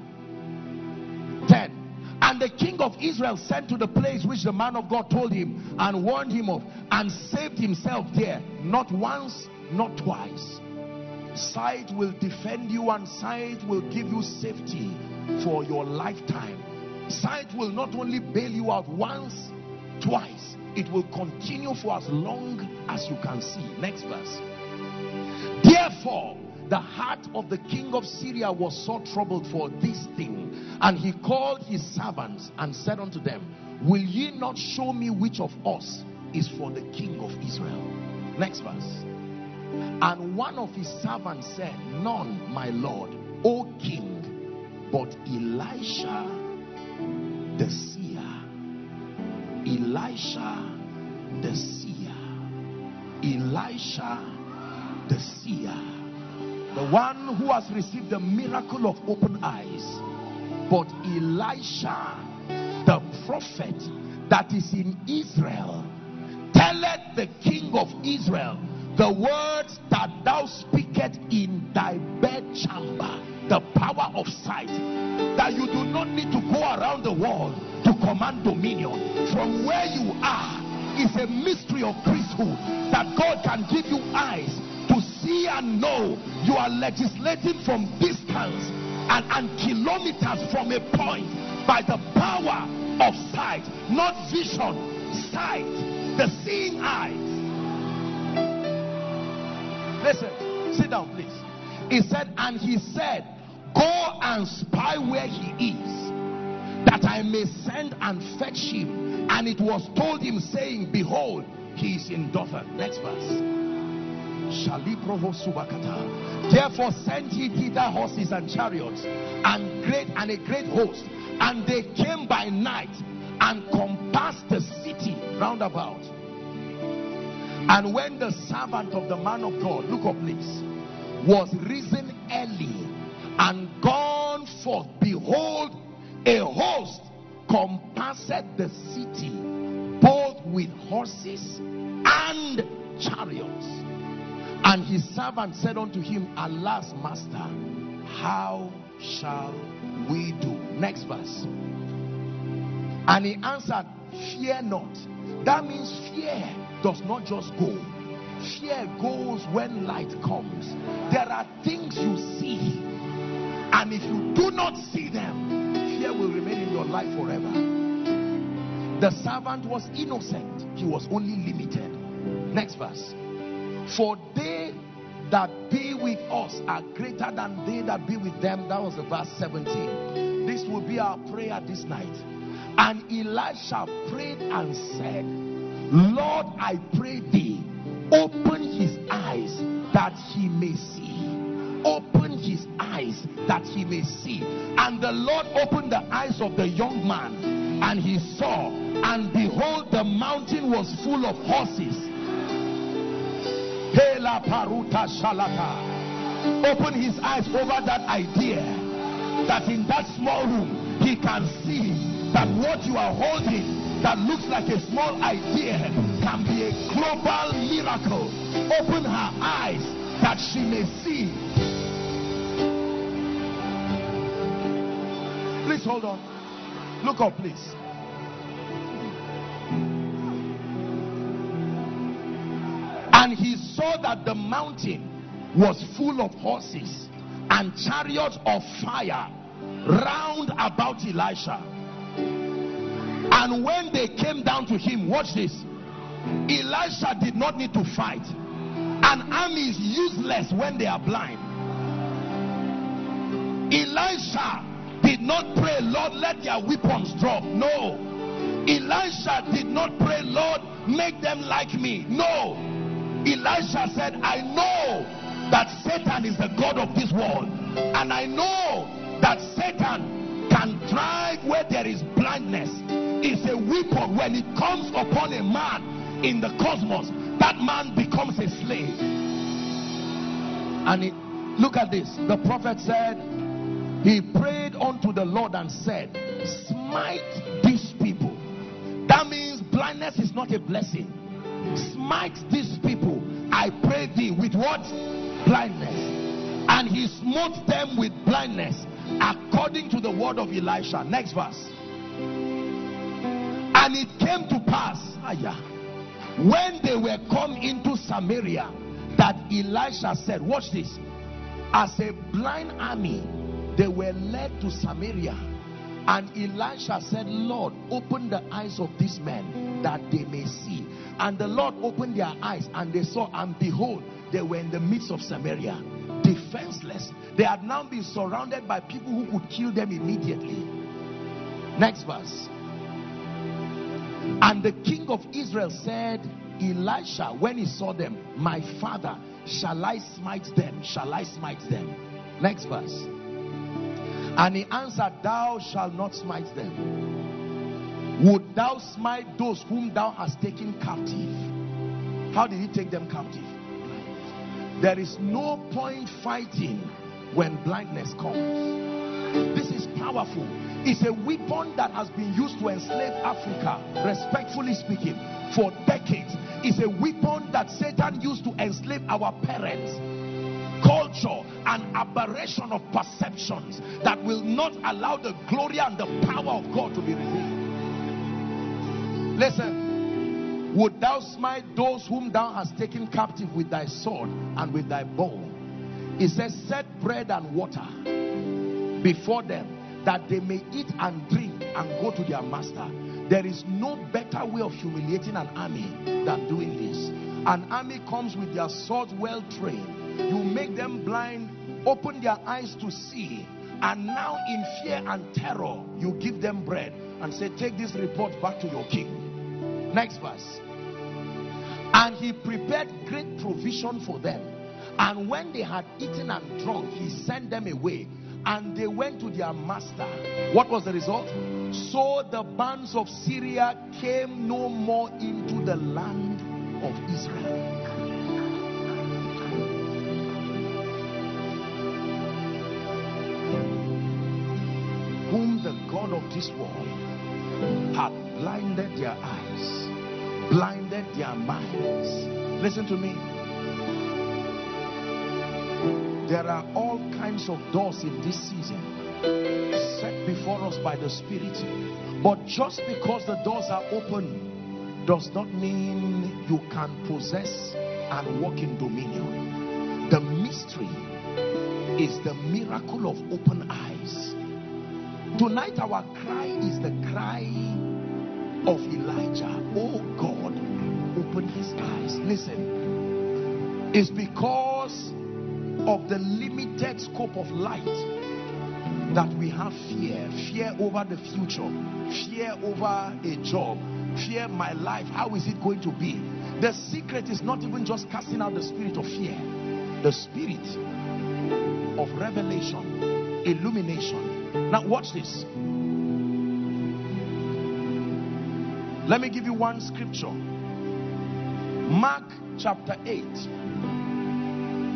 10. And the king of Israel sent to the place which the man of God told him and warned him of, and saved himself there, not once, not twice. Sight will defend you, and sight will give you safety for your lifetime. Sight will not only bail you out once, twice, it will continue for as long as you can see. Next verse. Therefore, the heart of the king of Syria was so troubled for this thing. And he called his servants and said unto them, Will ye not show me which of us is for the king of Israel? Next verse. And one of his servants said, None, my lord, O king, but Elisha the seer. Elisha the seer. Elisha the seer. The one who has received the miracle of open eyes. But Elisha, the prophet that is in Israel, telleth the king of Israel the words that thou speakest in thy bedchamber, the power of sight, that you do not need to go around the world to command dominion. From where you are is a mystery of priesthood that God can give you eyes to see and know you are legislating from distance and, and kilometers from a point by the power of sight, not vision, sight, the seeing eyes. Listen, sit down, please. He said, and he said, Go and spy where he is, that I may send and fetch him. And it was told him, saying, Behold, he is in Dothan. Next verse. Therefore sent he thither horses and chariots and great and a great host, and they came by night and compassed the city round about. And when the servant of the man of God, look up please, was risen early and gone forth, behold, a host compassed the city, both with horses and chariots. And his servant said unto him, Alas, master, how shall we do? Next verse. And he answered, Fear not. That means fear does not just go. Fear goes when light comes. There are things you see, and if you do not see them, fear will remain in your life forever. The servant was innocent, he was only limited. Next verse. For they that be with us are greater than they that be with them. That was the verse 17. This will be our prayer this night. And Elisha prayed and said, Lord, I pray thee, open his eyes that he may see. Open his eyes that he may see. And the Lord opened the eyes of the young man, and he saw, and behold, the mountain was full of horses. Paruta shalata. Open his eyes over that idea that in that small room he can see that what you are holding that looks like a small idea can be a global miracle. Open her eyes that she may see. Please hold on. Look up, please. And he saw that the mountain was full of horses and chariots of fire round about Elisha. And when they came down to him, watch this. Elisha did not need to fight. An army is useless when they are blind. Elisha did not pray, Lord, let their weapons drop. No. Elisha did not pray, Lord, make them like me. No. Elisha said, I know that Satan is the God of this world. And I know that Satan can drive where there is blindness. Is a weapon. When it comes upon a man in the cosmos that man becomes a slave. And it, look at this. The prophet said he prayed unto the lord and said smite these people. That means blindness is not a blessing smite these people i pray thee with what blindness and he smote them with blindness according to the word of elisha next verse and it came to pass, when they were come into Samaria, that Elisha said, Watch this. As a blind army, they were led to Samaria. And Elisha said, Lord, open the eyes of these men that they may see. And the Lord opened their eyes and they saw, and behold, they were in the midst of Samaria, defenseless. They had now been surrounded by people who could kill them immediately. Next verse. And the king of Israel said, Elisha, when he saw them, My father, shall I smite them? Shall I smite them? Next verse. And he answered, Thou shalt not smite them. Would thou smite those whom thou hast taken captive? How did he take them captive? There is no point fighting when blindness comes. This is powerful It's a weapon that has been used to enslave Africa, respectfully speaking, for decades. It's a weapon that Satan used to enslave our parents. Culture and aberration of perceptions that will not allow the glory and the power of God to be revealed. Listen, would thou smite those whom thou hast taken captive with thy sword and with thy bow? It says, Set bread and water before them that they may eat and drink and go to their master. There is no better way of humiliating an army than doing this. An army comes with their swords well trained. You make them blind, open their eyes to see, and now in fear and terror, you give them bread and say, Take this report back to your king. Next verse. And he prepared great provision for them. And when they had eaten and drunk, he sent them away and they went to their master. What was the result? So the bands of Syria came no more into the land of Israel. Whom the God of this world had blinded their eyes, blinded their minds. Listen to me. There are all kinds of doors in this season set before us by the Spirit. But just because the doors are open does not mean you can possess and walk in dominion. The mystery is the miracle of open eyes. Tonight, our cry is the cry of Elijah. Oh God, open his eyes. Listen, it's because of the limited scope of light that we have fear. Fear over the future. Fear over a job. Fear my life. How is it going to be? The secret is not even just casting out the spirit of fear. The spirit of revelation illumination now watch this let me give you one scripture mark chapter 8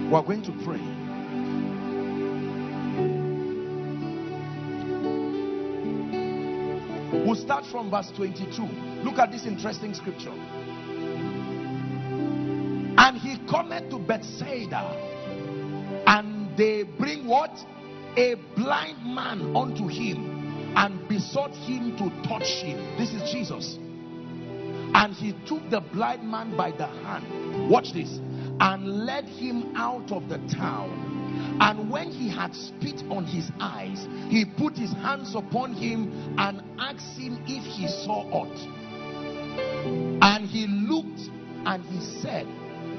we're going to pray. We'll start from verse 22. Look at this interesting scripture. And he cometh to Bethsaida, and they bring what? A blind man unto him, and besought him to touch him. This is Jesus. And he took the blind man by the hand. Watch this and led him out of the town. And when he had spit on his eyes, he put his hands upon him and asked him if he saw aught. And he looked and he said,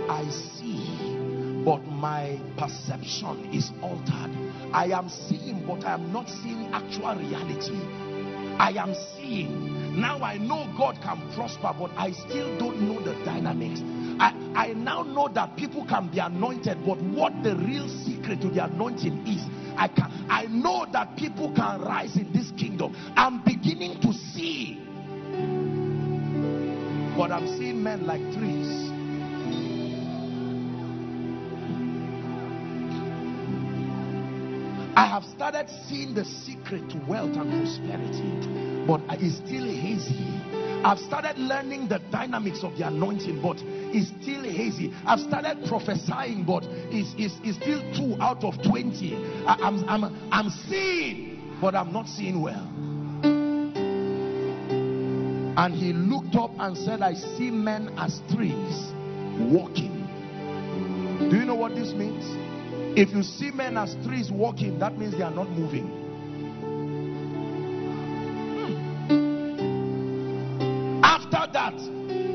I see, but my perception is altered. I am seeing, but I am not seeing actual reality. I am seeing. Now I know God can prosper, but I still don't know the dynamics. I, I now know that people can be anointed, but what the real secret to the anointing is, I can I know that people can rise in this kingdom. I'm beginning to see. But I'm seeing men like trees. I have started seeing the secret to wealth and prosperity, but it's still hazy. I've started learning the dynamics of the anointing, but it's still hazy. I've started prophesying, but it's, it's, it's still two out of 20. I, I'm, I'm, I'm seeing, but I'm not seeing well. And he looked up and said, I see men as trees walking. Do you know what this means? If you see men as trees walking, that means they are not moving. Hmm. After that,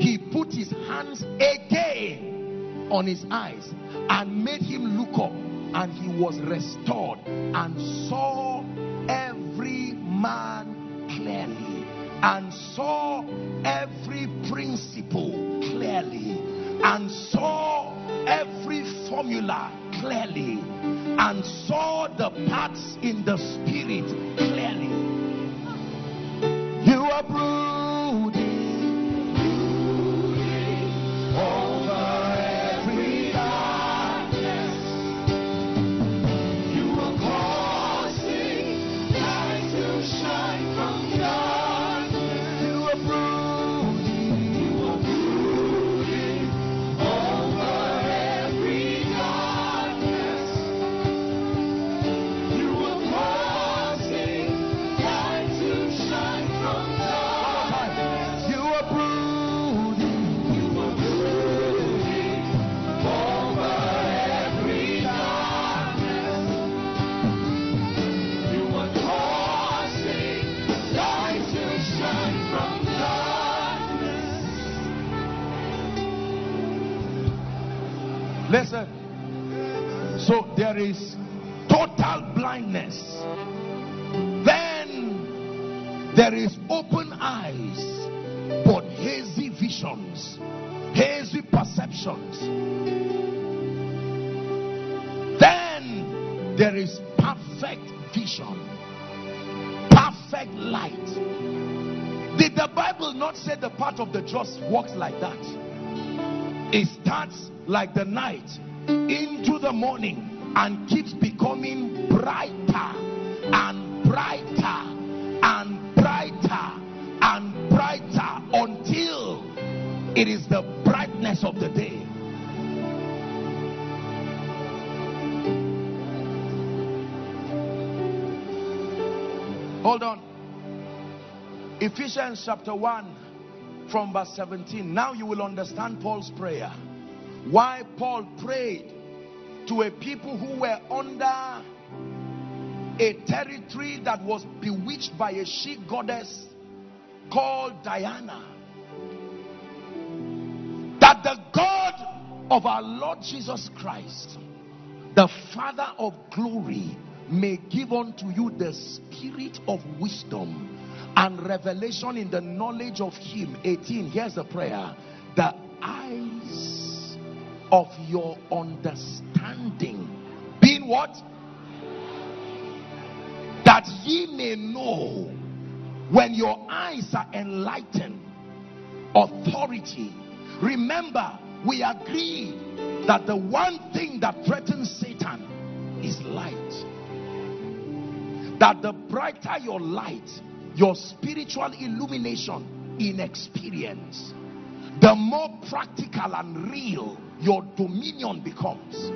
he put his hands again on his eyes and made him look up and he was restored and saw every man clearly and saw every principle clearly and saw every formula clearly and saw the parts in the spirit clearly. You are there is total blindness. Then there is open eyes, but hazy visions, hazy perceptions. Then there is perfect vision, perfect light. Did the Bible not say the path of the just walks like that? It starts like the night into the morning and keeps becoming brighter and brighter and brighter and brighter until it is the brightness of the day. Hold on. Ephesians chapter 1 from verse 17. Now you will understand Paul's prayer. Why Paul prayed to a people who were under a territory that was bewitched by a she goddess called Diana. That the God of our Lord Jesus Christ, the Father of glory, may give unto you the spirit of wisdom and revelation in the knowledge of him 18 here's the prayer the eyes of your understanding. Being what? That ye may know when your eyes are enlightened authority. Remember we agree that the one thing that threatens satan is light. That the brighter your light your spiritual illumination in experience, the more practical and real your dominion becomes.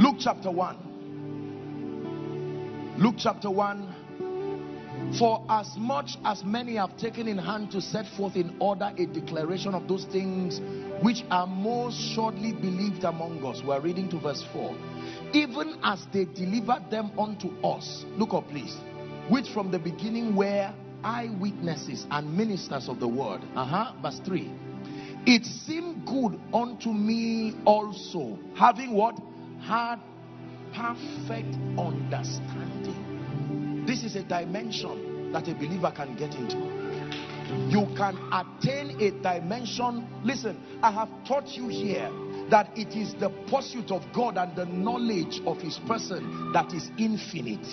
Luke chapter 1. Luke chapter 1. For as much as many have taken in hand to set forth in order a declaration of those things which are most shortly believed among us. We're reading to verse 4 even as they delivered them unto us. Look up, please. Which from the beginning were eyewitnesses and ministers of the word. Uh huh. Verse 3. It seemed good unto me also, having what? Had perfect understanding. This is a dimension that a believer can get into. You can attain a dimension. Listen, I have taught you here that it is the pursuit of God and the knowledge of his person that is infinite.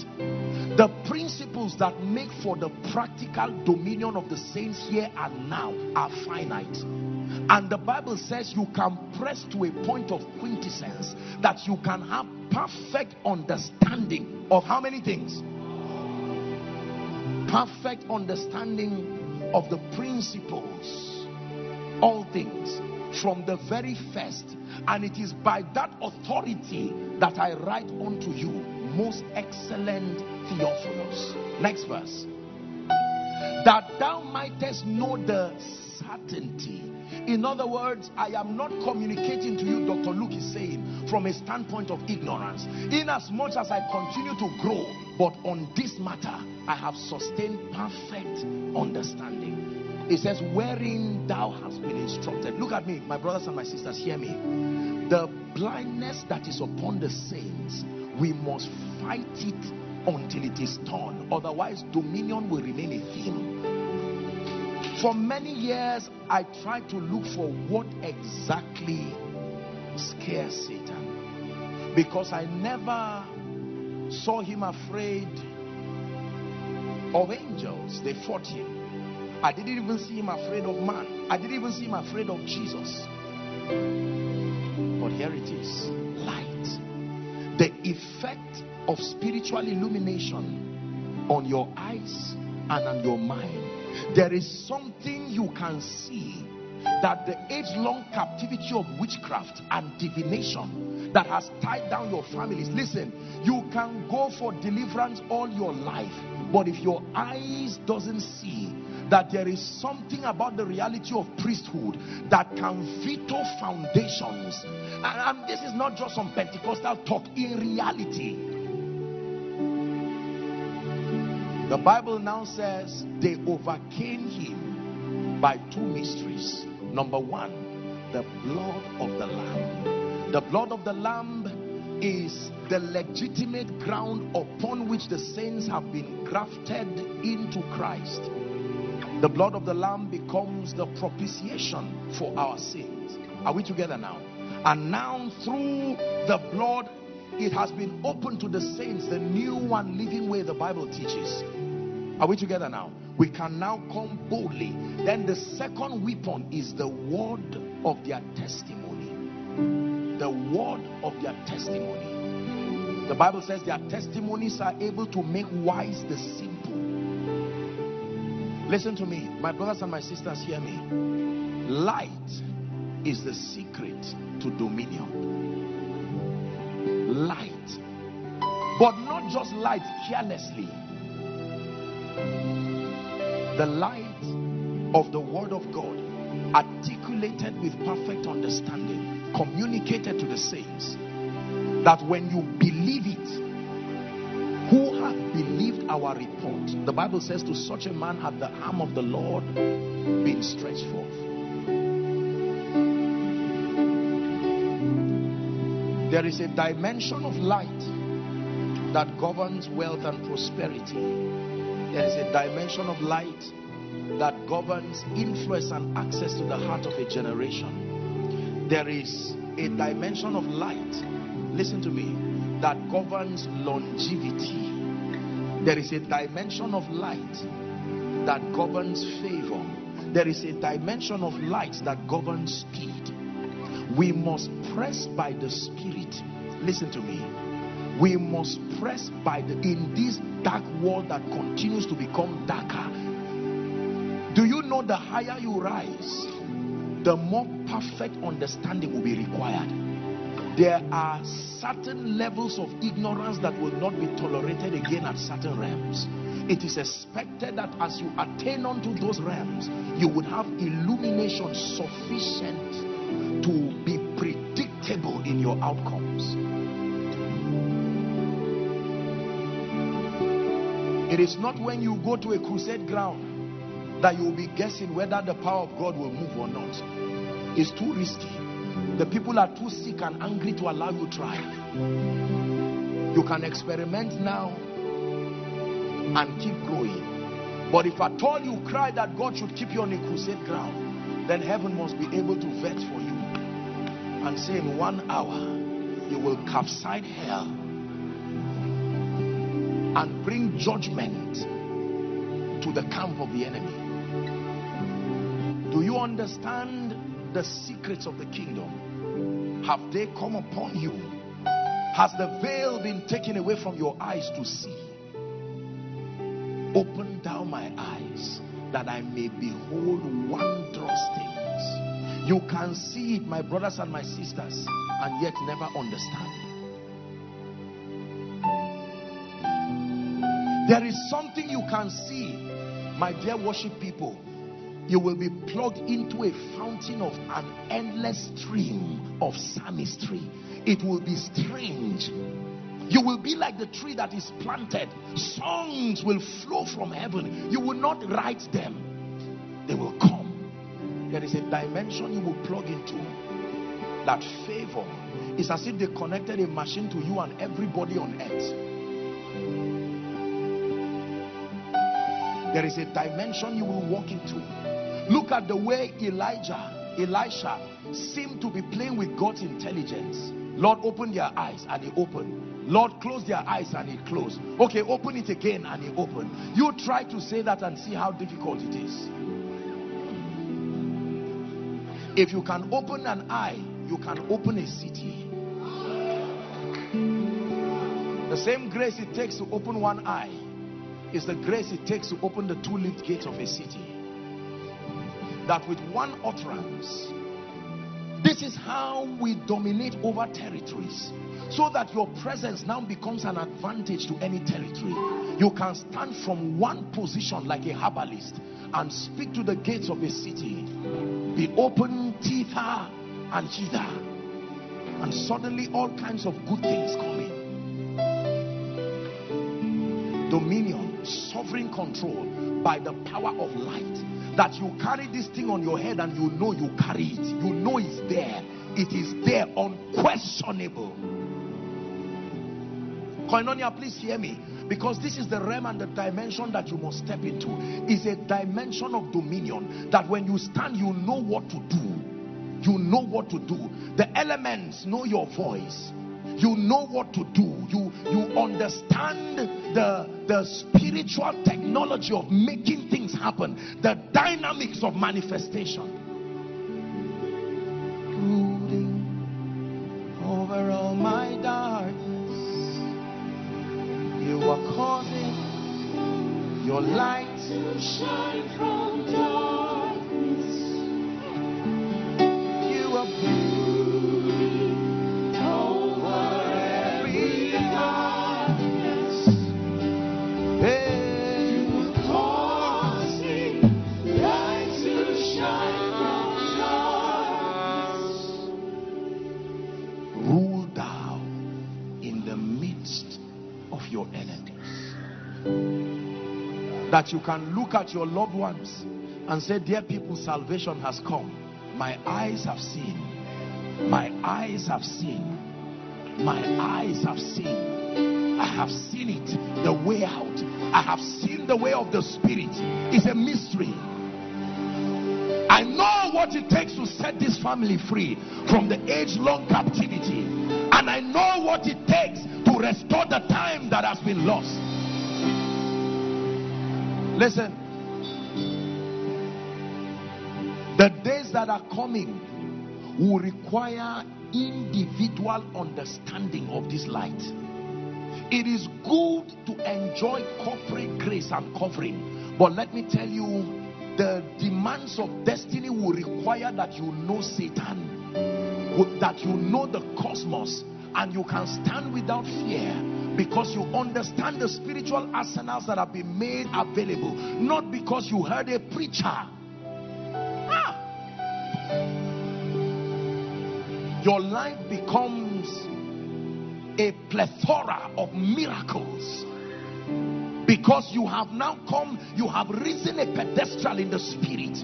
The principles that make for the practical dominion of the saints here and now are finite. And the Bible says you can press to a point of quintessence that you can have perfect understanding of how many things? Perfect understanding of the principles. All things from the very first and it is by that authority that I write unto you, most excellent Theophilus. Next verse. That thou mightest know the certainty. In other words, I am not communicating to you, Dr. Luke is saying, from a standpoint of ignorance. In as much as I continue to grow, but on this matter, I have sustained perfect understanding. It says, wherein thou hast been instructed. Look at me, my brothers and my sisters, hear me. The blindness that is upon the saints, we must fight it until it is torn. Otherwise, dominion will remain a theme. For many years, I tried to look for what exactly scares Satan. Because I never saw him afraid of angels. They fought him. I didn't even see him afraid of man. I didn't even see him afraid of Jesus. But here it is light. The effect of spiritual illumination on your eyes and on your mind. There is something you can see that the age-long captivity of witchcraft and divination that has tied down your families. Listen, you can go for deliverance all your life, but if your eyes doesn't see that there is something about the reality of priesthood that can veto foundations. And, and this is not just some Pentecostal talk, in reality. The Bible now says they overcame him by two mysteries. Number one, the blood of the Lamb. The blood of the Lamb is the legitimate ground upon which the saints have been grafted into Christ. The blood of the Lamb becomes the propitiation for our sins. Are we together now? And now through the blood, it has been opened to the saints, the new one living way the Bible teaches. Are we together now? We can now come boldly. Then the second weapon is the word of their testimony. The word of their testimony. The Bible says their testimonies are able to make wise the simple. Listen to me, my brothers and my sisters, hear me. Light is the secret to dominion. Light, but not just light carelessly the light of the word of God articulated with perfect understanding communicated to the saints that when you believe it who hath believed our report. The bible says to such a man hath the arm of the lord been stretched forth. There is a dimension of light that governs wealth and prosperity. There is a dimension of light that governs influence and access to the heart of a generation. There is a dimension of light, listen to me, that governs longevity. There is a dimension of light that governs favor. There is a dimension of light that governs speed. We must press by the Spirit. Listen to me. We must press by the in this dark world that continues to become darker. Do you know the higher you rise, the more perfect understanding will be required? There are certain levels of ignorance that will not be tolerated again at certain realms. It is expected that as you attain unto those realms, you would have illumination sufficient to be predictable in your outcomes. It is not when you go to a crusade ground that you will be guessing whether the power of God will move or not. It's too risky. The people are too sick and angry to allow you try. You can experiment now and keep growing. But if at all you cry that God should keep you on a crusade ground, then heaven must be able to vet for you and say in one hour you will capsize hell and bring judgment to the camp of the enemy. Do you understand the secrets of the kingdom? Have they come upon you? Has the veil been taken away from your eyes to see? Open down my eyes that I may behold wondrous things. You can see it, my brothers and my sisters, and yet never understand. There is something you can see, my dear worship people. You will be plugged into a fountain of an endless stream of psalmistry. It will be strange. You will be like the tree that is planted. Songs will flow from heaven. You will not write them, they will come. There is a dimension you will plug into that favor. is as if they connected a machine to you and everybody on earth. There is a dimension you will walk into. Look at the way Elijah, Elisha seemed to be playing with God's intelligence. Lord, open their eyes and he opened. Lord, close their eyes and he closed. Okay, open it again and he opened. You try to say that and see how difficult it is. If you can open an eye, you can open a city. The same grace it takes to open one eye is the grace it takes to open the two lift gates of a city. That with one utterance, this is how we dominate over territories. So that your presence now becomes an advantage to any territory. You can stand from one position like a herbalist and speak to the gates of a city. Be open thither and hither. And suddenly all kinds of good things come in. Dominion sovereign control by the power of light that you carry this thing on your head and you know you carry it you know it's there it is there unquestionable koinonia please hear me because this is the realm and the dimension that you must step into is a dimension of dominion that when you stand you know what to do you know what to do. The elements know your voice. You know what to do. You you understand the the spiritual technology of making things happen, the dynamics of manifestation. Brooding over all my darkness, you are causing your light to shine from darkness. You are your enemies that you can look at your loved ones and say, Dear people, salvation has come. My eyes have seen. My eyes have seen. My eyes have seen. I have seen it, the way out. I have seen the way of the Spirit. It's a mystery. I know what it takes to set this family free from the age long captivity. And I know what it takes to restore the time that has been lost. Listen. The days that are coming will require individual understanding of this light. It is good to enjoy corporate grace and covering, but let me tell you, the demands of destiny will require that you know Satan, that you know the cosmos, and you can stand without fear because you understand the spiritual arsenals that have been made available. Not because you heard a preacher. Ah. your life becomes a plethora of miracles. Because you have now come you have risen a pedestal in the spirit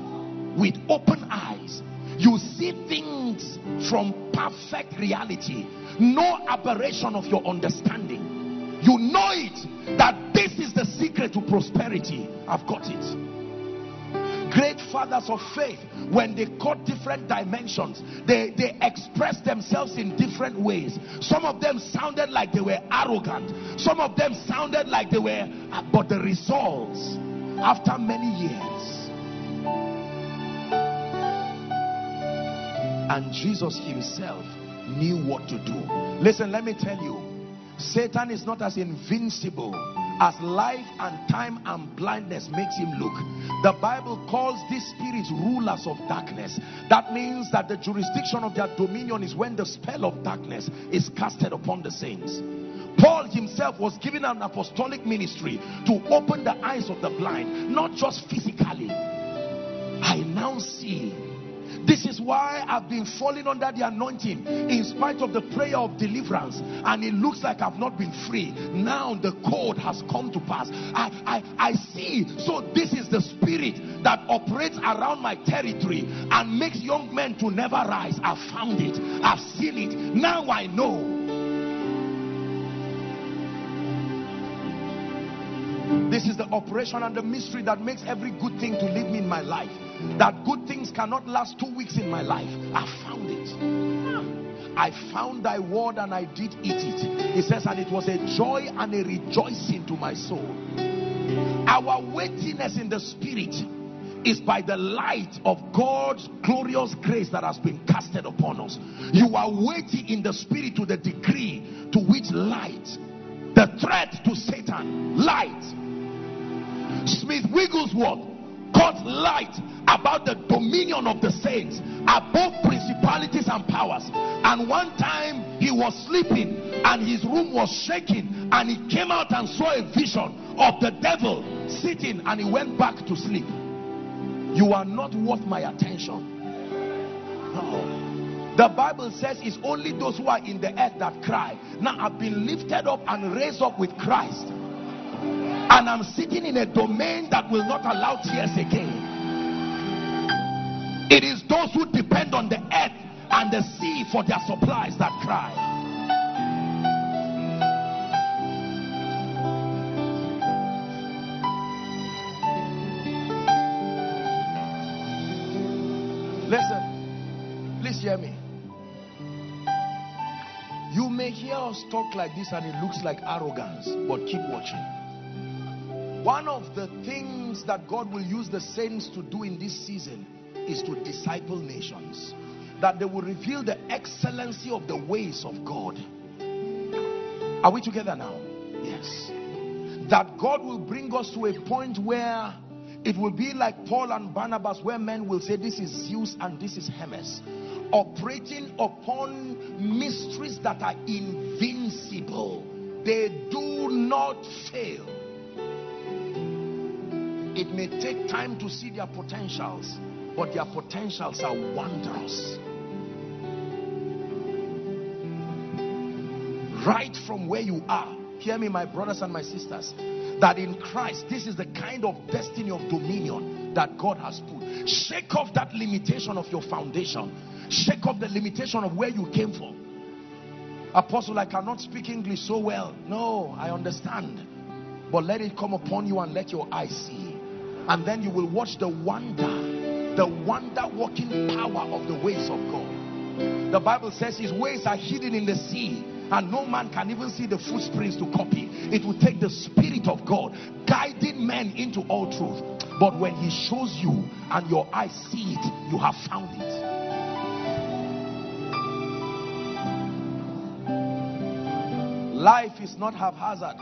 with open eyes you see things from perfect reality. No aberration of your understanding. You know it that this is the secret to prosperity. I've got it. Great fathers of faith when they caught different dimensions they they expressed themselves in different ways. Some of them sounded like they were arrogant. Some of them sounded like they were but the results after many years and jesus himself knew what to do listen let me tell you Satan is not as invincible as life and time and blindness makes him look. The Bible calls these spirits rulers of darkness. That means that the jurisdiction of their dominion is when the spell of darkness is casted upon the saints. Paul himself was given an apostolic ministry to open the eyes of the blind, not just physically. I now see this is why I've been falling under the anointing in spite of the prayer of deliverance. And it looks like I've not been free. Now the code has come to pass. I, I, I see. So this is the spirit that operates around my territory and makes young men to never rise. I've found it. I've seen it. Now I know. This is the operation and the mystery that makes every good thing to leave me in my life. That good things cannot last two weeks in my life. I found it. I found thy word and I did eat it. He says, and it was a joy and a rejoicing to my soul. Our weightiness in the spirit is by the light of God's glorious grace that has been casted upon us. You are weighty in the spirit to the degree to which light, the threat to Satan, light. Smith Wigglesworth caught light about the dominion of the saints above principalities and powers. And one time he was sleeping and his room was shaking, and he came out and saw a vision of the devil sitting, and he went back to sleep. You are not worth my attention. No. The Bible says it's only those who are in the earth that cry. Now I've been lifted up and raised up with Christ. And I'm sitting in a domain that will not allow tears again. It is those who depend on the earth and the sea for their supplies that cry. Listen, please hear me. You may hear us talk like this and it looks like arrogance, but keep watching. One of the things that God will use the saints to do in this season is to disciple nations. That they will reveal the excellency of the ways of God. Are we together now? Yes. That God will bring us to a point where it will be like Paul and Barnabas where men will say this is Zeus and this is Hermes operating upon mysteries that are invincible they do not fail it may take time to see their potentials but their potentials are wondrous. Right from where you are hear me my brothers and my sisters that in Christ this is the kind of destiny of dominion that God has put. Shake off that limitation of your foundation. Shake off the limitation of where you came from. Apostle I cannot speak English so well. No I understand. But let it come upon you and let your eyes see and then you will watch the wonder the wonder working power of the ways of God. The Bible says his ways are hidden in the sea and no man can even see the footprints to copy. It will take the spirit of God guiding men into all truth. But when he shows you and your eyes see it you have found it. Life is not haphazard.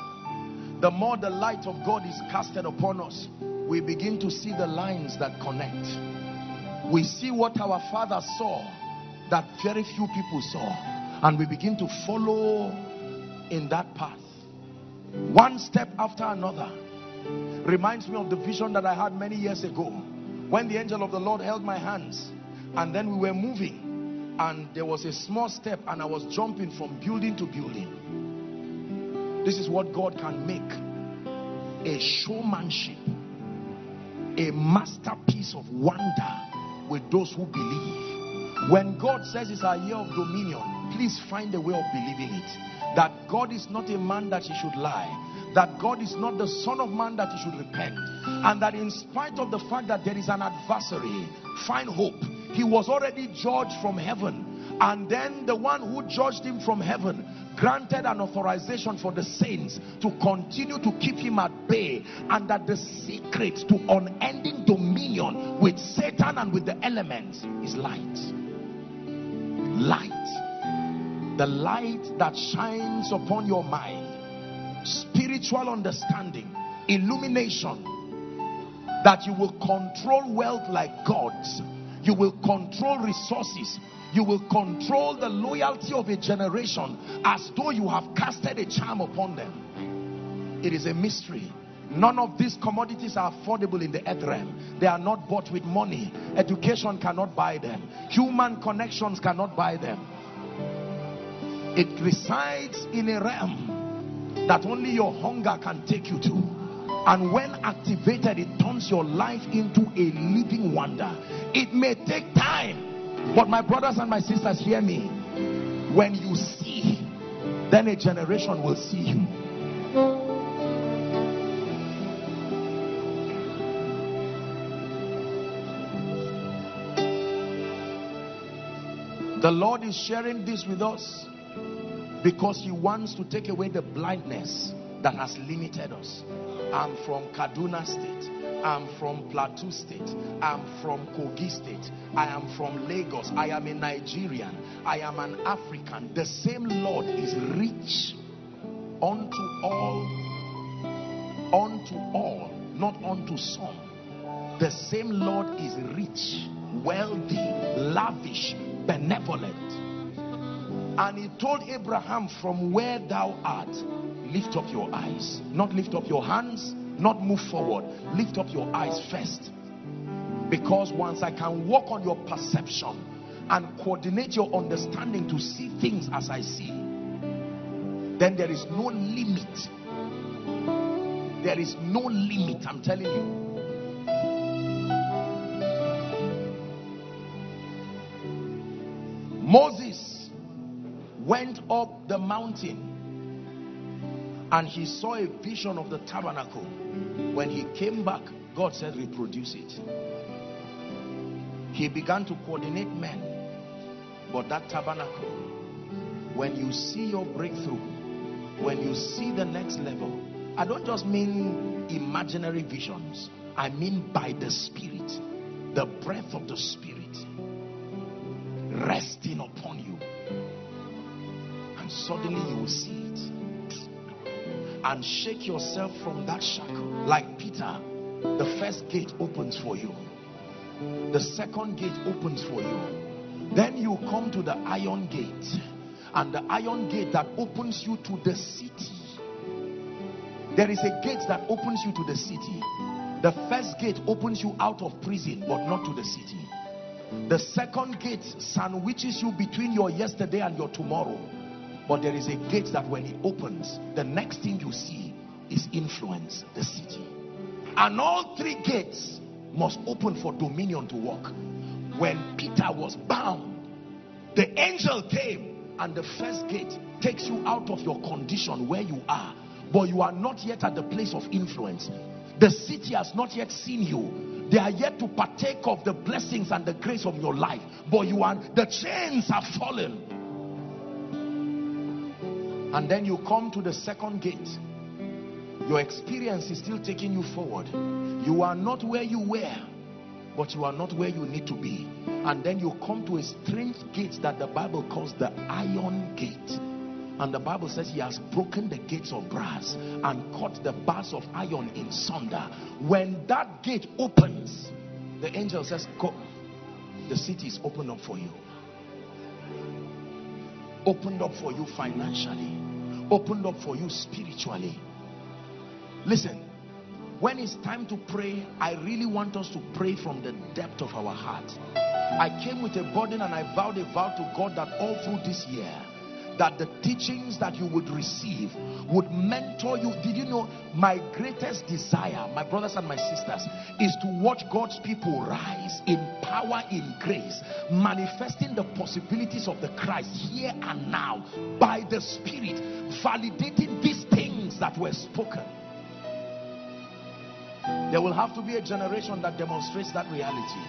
The more the light of God is casted upon us we begin to see the lines that connect. We see what our father saw that very few people saw and we begin to follow in that path. One step after another reminds me of the vision that I had many years ago when the angel of the Lord held my hands and then we were moving and there was a small step and I was jumping from building to building. This is what God can make a showmanship a masterpiece of wonder with those who believe. When God says it's a year of dominion please find a way of believing it. That God is not a man that he should lie. That God is not the son of man that he should repent. And that in spite of the fact that there is an adversary find hope. He was already judged from heaven. And then the one who judged him from heaven granted an authorization for the saints to continue to keep him at bay and that the secret to unending dominion with Satan and with the elements is light. Light. The light that shines upon your mind. Spiritual understanding. Illumination. That you will control wealth like gods. You will control resources you will control the loyalty of a generation as though you have casted a charm upon them. It is a mystery. None of these commodities are affordable in the earth realm. They are not bought with money. Education cannot buy them. Human connections cannot buy them. It resides in a realm that only your hunger can take you to. And when activated it turns your life into a living wonder. It may take time but my brothers and my sisters hear me. When you see then a generation will see you. The Lord is sharing this with us because he wants to take away the blindness that has limited us. I'm from kaduna state i'm from plateau state. I'm from kogi state. I am from lagos. I am a nigerian. I am an african. The same lord is rich unto all unto all not unto some. The same lord is rich wealthy lavish benevolent. And he told Abraham, from where thou art, lift up your eyes. Not lift up your hands, not move forward. Lift up your eyes first. Because once I can work on your perception and coordinate your understanding to see things as I see, then there is no limit. There is no limit, I'm telling you. Moses went up the mountain and he saw a vision of the tabernacle. When he came back, God said, reproduce it. He began to coordinate men But that tabernacle, when you see your breakthrough, when you see the next level, I don't just mean imaginary visions. I mean by the Spirit, the breath of the Spirit resting upon you. And suddenly you will see it. And shake yourself from that shackle. Like Peter, the first gate opens for you. The second gate opens for you. Then you come to the iron gate. And the iron gate that opens you to the city. There is a gate that opens you to the city. The first gate opens you out of prison, but not to the city. The second gate sandwiches you between your yesterday and your tomorrow. But there is a gate that when it opens, the next thing you see is influence, the city. And all three gates must open for dominion to work. When Peter was bound, the angel came and the first gate takes you out of your condition where you are. But you are not yet at the place of influence. The city has not yet seen you they are yet to partake of the blessings and the grace of your life. But you are, the chains have fallen. And then you come to the second gate. Your experience is still taking you forward. You are not where you were, but you are not where you need to be. And then you come to a strange gate that the Bible calls the iron gate. And the Bible says he has broken the gates of brass and cut the bars of iron in sunder. When that gate opens, the angel says, Go. The city is opened up for you. Opened up for you financially. Opened up for you spiritually. Listen, when it's time to pray, I really want us to pray from the depth of our heart. I came with a burden and I vowed a vow to God that all through this year, that the teachings that you would receive would mentor you. Did you know my greatest desire, my brothers and my sisters, is to watch God's people rise in power, in grace, manifesting the possibilities of the Christ here and now by the Spirit, validating these things that were spoken. There will have to be a generation that demonstrates that reality.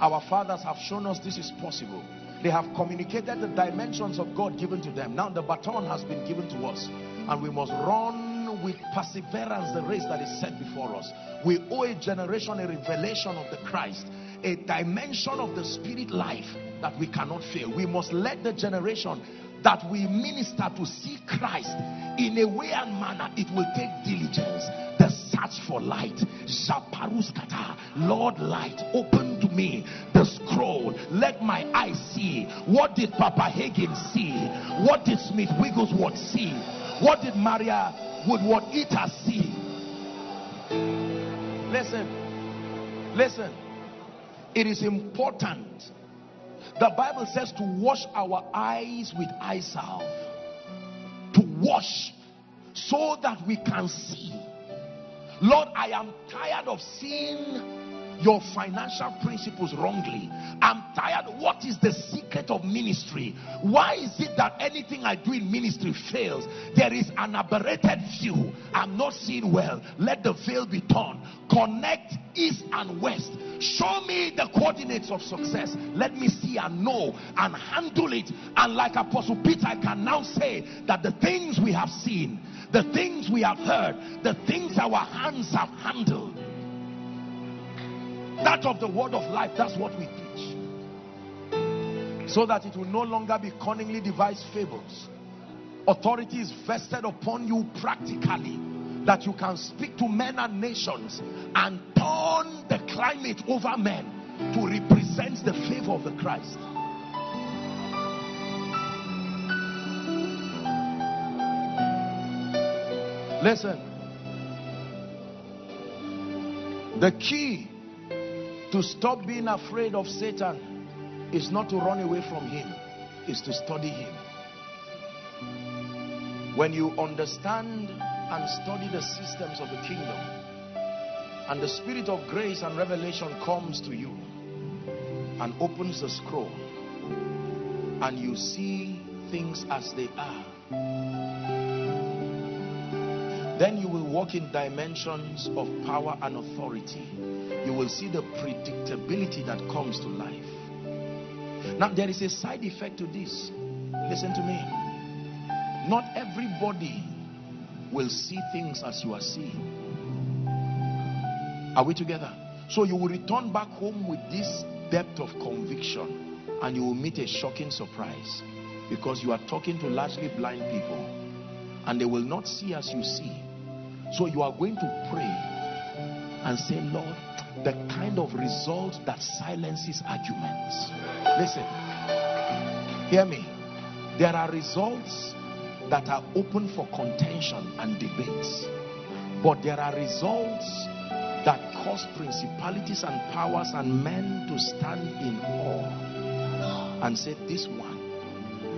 Our fathers have shown us this is possible. They have communicated the dimensions of God given to them. Now the baton has been given to us. And we must run with perseverance the race that is set before us. We owe a generation a revelation of the Christ. A dimension of the spirit life that we cannot fail. We must let the generation that we minister to see Christ in a way and manner. It will take diligence. The search for light. Lord, light, open to me the scroll. Let my eyes see. What did Papa Hagin see? What did Smith Wigglesworth see? What did Maria Woodworth Etter see? Listen, listen. It is important. The Bible says to wash our eyes with eye salve. To wash so that we can see Lord, I am tired of seeing your financial principles wrongly. I'm tired. What is the secret of ministry? Why is it that anything I do in ministry fails? There is an aberrated view. I'm not seeing well. Let the veil be torn. Connect east and west. Show me the coordinates of success. Let me see and know and handle it. And like Apostle Peter, I can now say that the things we have seen the things we have heard, the things our hands have handled. That of the word of life, that's what we preach. So that it will no longer be cunningly devised fables. Authority is vested upon you practically. That you can speak to men and nations and turn the climate over men to represent the favor of the Christ. Listen. The key to stop being afraid of Satan is not to run away from him, is to study him. When you understand and study the systems of the kingdom, and the spirit of grace and revelation comes to you and opens the scroll, and you see things as they are then you will walk in dimensions of power and authority. You will see the predictability that comes to life. Now, there is a side effect to this. Listen to me. Not everybody will see things as you are seeing. Are we together? So you will return back home with this depth of conviction and you will meet a shocking surprise because you are talking to largely blind people and they will not see as you see. So you are going to pray and say, Lord, the kind of result that silences arguments. Listen, hear me. There are results that are open for contention and debates, but there are results that cause principalities and powers and men to stand in awe and say, This one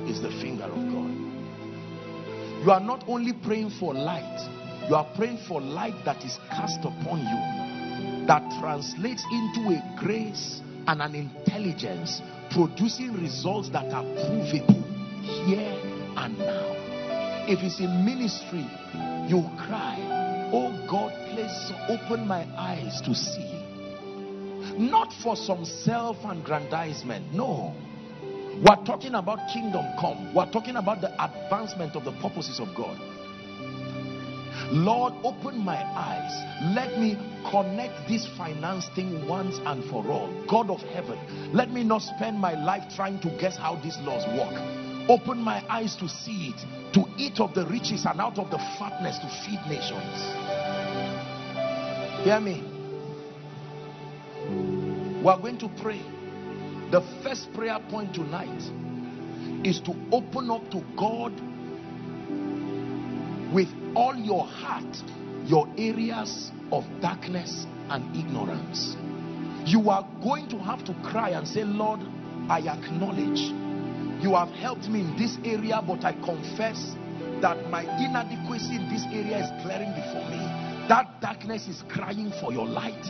is the finger of God. You are not only praying for light, you are praying for light that is cast upon you, that translates into a grace and an intelligence, producing results that are provable here and now. If it's in ministry, you cry, Oh God, please open my eyes to see. Not for some self aggrandizement, no we're talking about kingdom come. We're talking about the advancement of the purposes of God. Lord, open my eyes. Let me connect this finance thing once and for all. God of heaven, let me not spend my life trying to guess how these laws work. Open my eyes to see it, to eat of the riches and out of the fatness to feed nations. Hear me. We are going to pray. The first prayer point tonight is to open up to God with all your heart your areas of darkness and ignorance. You are going to have to cry and say, Lord, I acknowledge you have helped me in this area, but I confess that my inadequacy in this area is glaring before me. That darkness is crying for your light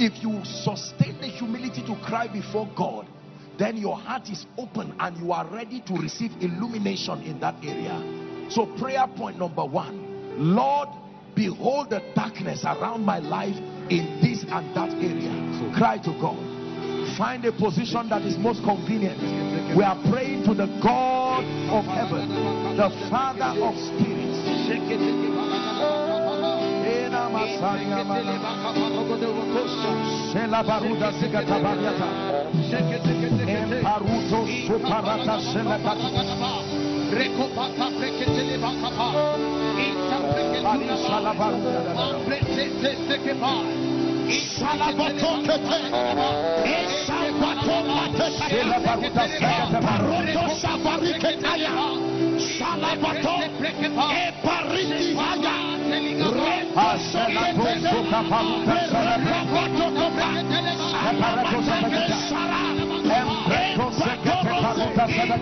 if you sustain the humility to cry before God, then your heart is open and you are ready to receive illumination in that area. So, prayer point number one Lord, behold the darkness around my life in this and that area. Cry to God. Find a position that is most convenient. We are praying to the God of heaven, the Father of spirits. Shela Thank you.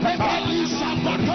Bacapa,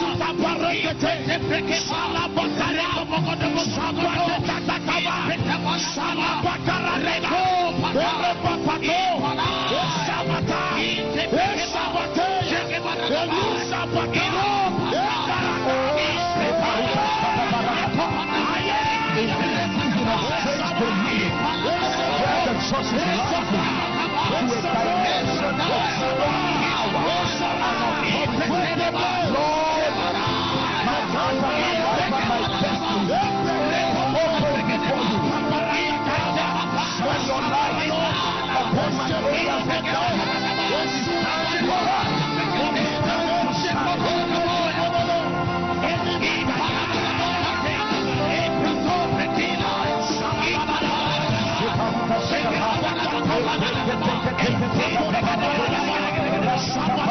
Salabotokete. Esabatomatete. Shela baruda zigata baruto sabariketaya. And rise with divine light. Light.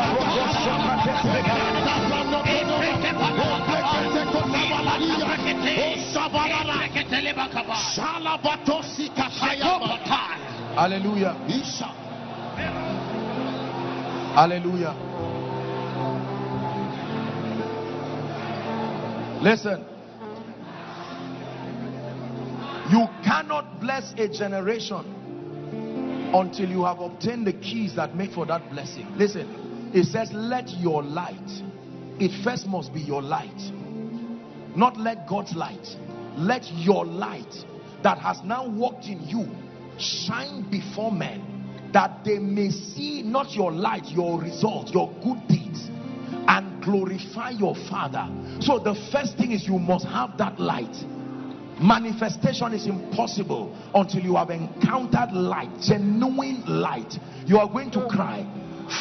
Hallelujah. Hallelujah. Listen. You cannot bless a generation until you have obtained the keys that make for that blessing. Listen, it says, let your light, it first must be your light. Not let God's light. Let your light that has now walked in you shine before men that they may see not your light, your results, your good deeds and glorify your father. So the first thing is you must have that light manifestation is impossible until you have encountered light genuine light you are going to cry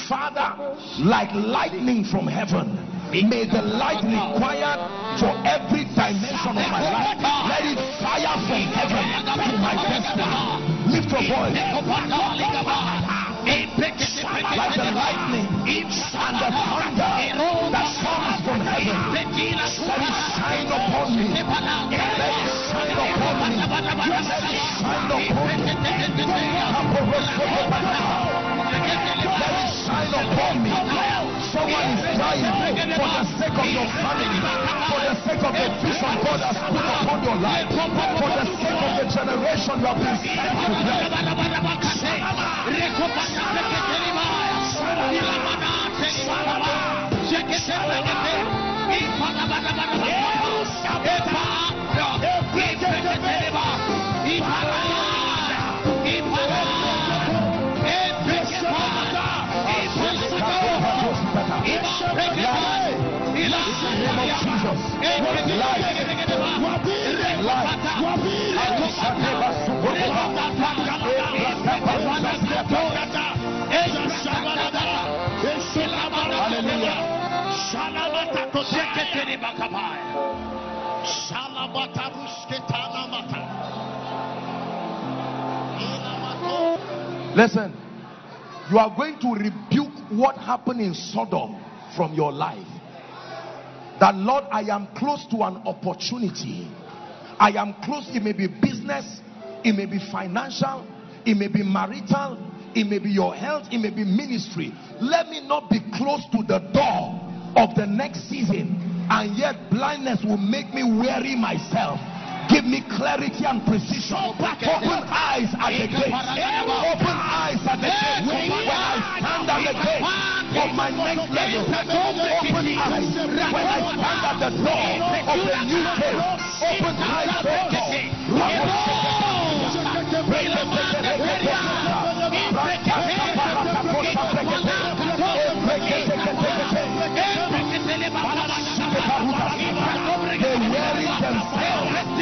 father like lightning from heaven may the light required for every dimension of my life let it fire from heaven to my destiny lift your voice like the lightning and the thunder that comes from heaven. Let it shine upon me. Let it shine upon me. Let it shine upon me. Let it shine upon me. Someone is crying for the sake of your family, for the sake of the vision God has put upon your life, for the sake of the generation you have been sent to bless. Listen, you are going to rebuke what happened in Sodom from your life. That Lord, I am close to an opportunity. I am close, it may be business, it may be financial, it may be marital, it may be your health, it may be ministry. Let me not be close to the door of the next season, and yet blindness will make me weary myself. Give me clarity and precision. Open eyes at the gate. Open eyes at the gate. When I stand at the gate of my next level, open eyes. When I stand at the door of the new gate, open eyes.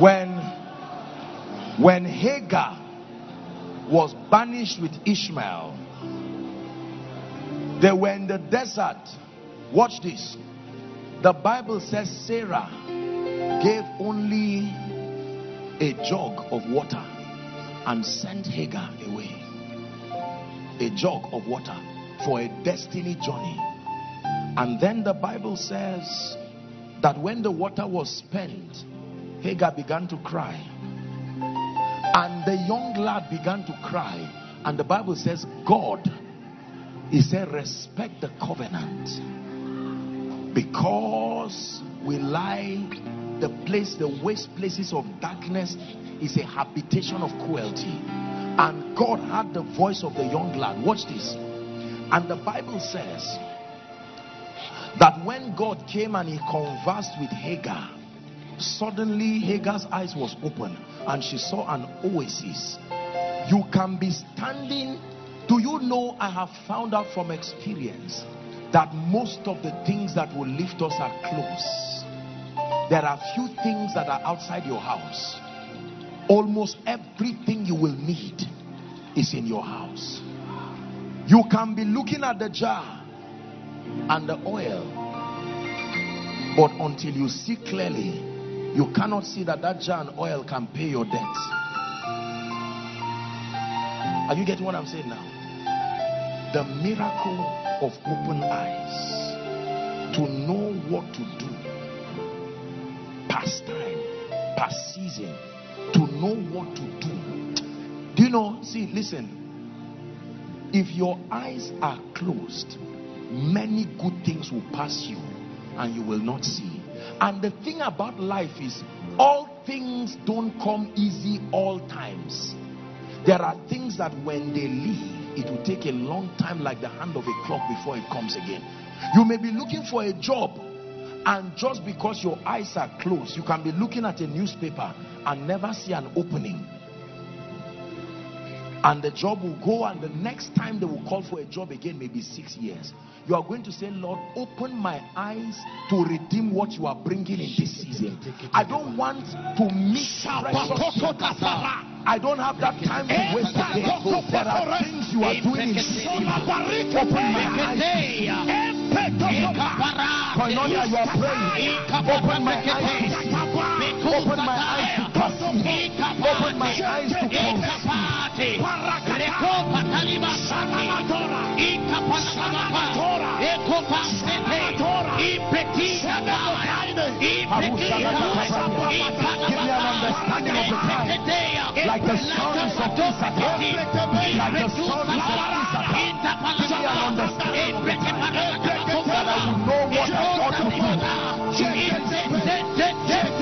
when when Hagar was banished with Ishmael they were in the desert. Watch this. The Bible says Sarah gave only a jug of water and sent Hagar away. A jug of water for a destiny journey. And then the Bible says that when the water was spent Hagar began to cry. And the young lad began to cry. And the Bible says, God, he said, respect the covenant. Because we lie the place, the waste places of darkness is a habitation of cruelty. And God had the voice of the young lad. Watch this. And the Bible says that when God came and he conversed with Hagar, suddenly Hagar's eyes was open and she saw an oasis. You can be standing. Do you know I have found out from experience that most of the things that will lift us are close. There are few things that are outside your house. Almost everything you will need is in your house. You can be looking at the jar and the oil, but until you see clearly, you cannot see that that jar and oil can pay your debts. Are you getting what I'm saying now? The miracle of open eyes to know what to do past time, past season, to know what to do. Do you know? See, listen. If your eyes are closed, many good things will pass you and you will not see. And the thing about life is, all things don't come easy all times. There are things that when they leave, it will take a long time, like the hand of a clock, before it comes again. You may be looking for a job, and just because your eyes are closed, you can be looking at a newspaper and never see an opening and the job will go and the next time they will call for a job again maybe six years you are going to say lord open my eyes to redeem what you are bringing in this season i don't want to miss I don't have that time to waste again. There are things you are doing in season. Open my eyes. Koinonia, you are praying. Open my eyes. Open my eyes to perceive. Open my eyes to conceive. Give me an understanding of the time. Like the sons of Issachar. Like the sons of Issachar. Give me an understanding the time. That I will know what I ought to do. Give me an understanding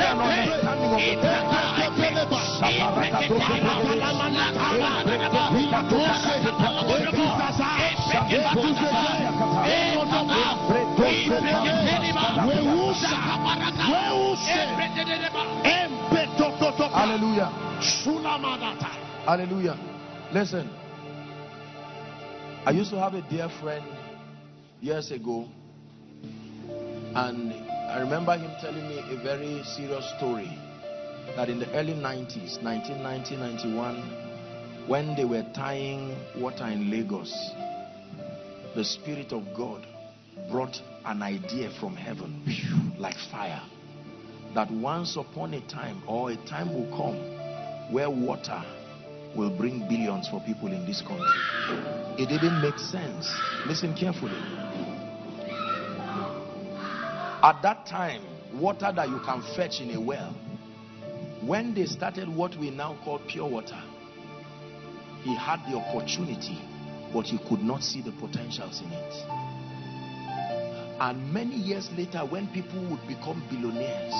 of the time. Hallelujah. Hallelujah. Listen. I used to have a dear friend years ago, and I remember him telling me a very serious story that in the early 90s, 1990, 91, when they were tying water in Lagos, the Spirit of God brought an idea from heaven like fire that once upon a time or a time will come where water will bring billions for people in this country. It didn't make sense. Listen carefully. At that time, water that you can fetch in a well, when they started what we now call pure water, he had the opportunity, but he could not see the potentials in it. And many years later, when people would become billionaires,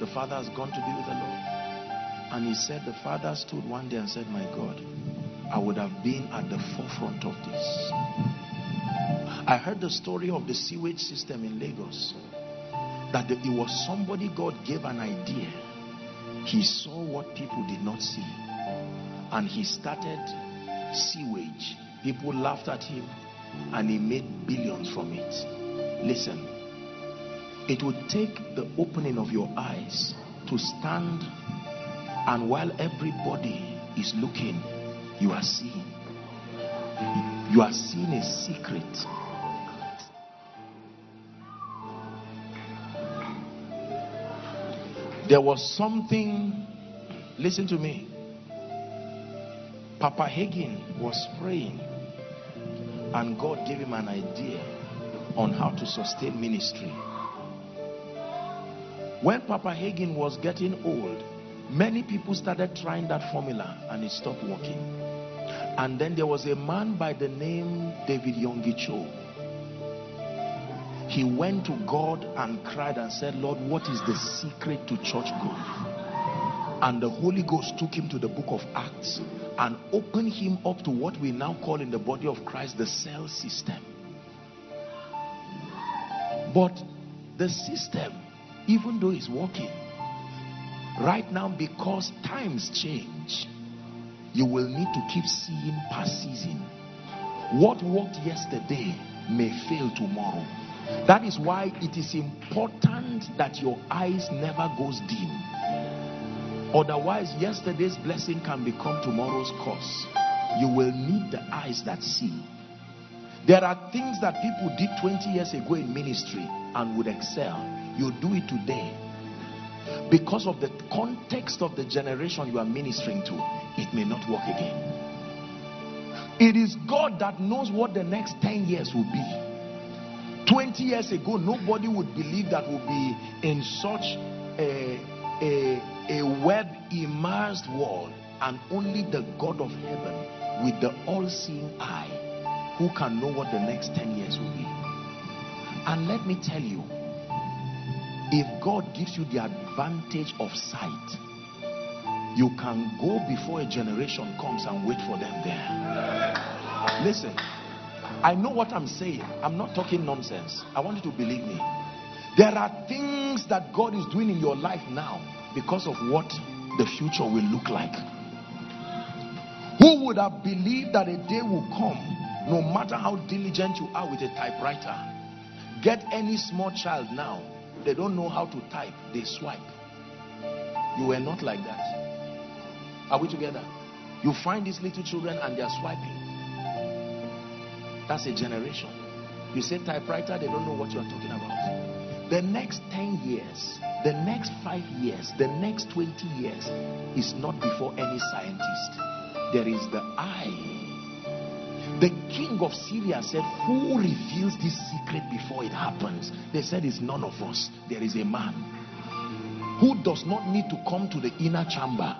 the father has gone to be with the Lord. And he said, the father stood one day and said, My God, I would have been at the forefront of this. I heard the story of the sewage system in Lagos. That it was somebody God gave an idea. He saw what people did not see. And he started sewage. People laughed at him and he made billions from it. Listen, it would take the opening of your eyes to stand and while everybody is looking, you are seeing. You are seeing a secret. There was something, listen to me. Papa Hagin was praying, and God gave him an idea on how to sustain ministry. When Papa Hagin was getting old, many people started trying that formula and it stopped working. And then there was a man by the name David Yonggi Cho. He went to God and cried and said, Lord, what is the secret to church growth? And the Holy Ghost took him to the book of Acts and opened him up to what we now call in the body of Christ the cell system. But the system, even though it's working, right now because times change, you will need to keep seeing past season. What worked yesterday may fail tomorrow. That is why it is important that your eyes never goes dim. Otherwise, yesterday's blessing can become tomorrow's curse. You will need the eyes that see. There are things that people did 20 years ago in ministry and would excel. You do it today. Because of the context of the generation you are ministering to, it may not work again. It is God that knows what the next 10 years will be. 20 years ago, nobody would believe that we'll be in such a, a, a web immersed world, and only the God of heaven with the all seeing eye who can know what the next 10 years will be. And let me tell you, if God gives you the advantage of sight, you can go before a generation comes and wait for them there. Listen, I know what I'm saying. I'm not talking nonsense. I want you to believe me. There are things that God is doing in your life now because of what the future will look like. Who would have believed that a day will come no matter how diligent you are with a typewriter, get any small child now, they don't know how to type, they swipe. You were not like that. Are we together? You find these little children and they are swiping. That's a generation. You say typewriter, they don't know what you are talking about. The next 10 years, the next 5 years, the next 20 years is not before any scientist. There is the eye the king of Syria said, Who reveals this secret before it happens? They said, It's none of us. There is a man who does not need to come to the inner chamber,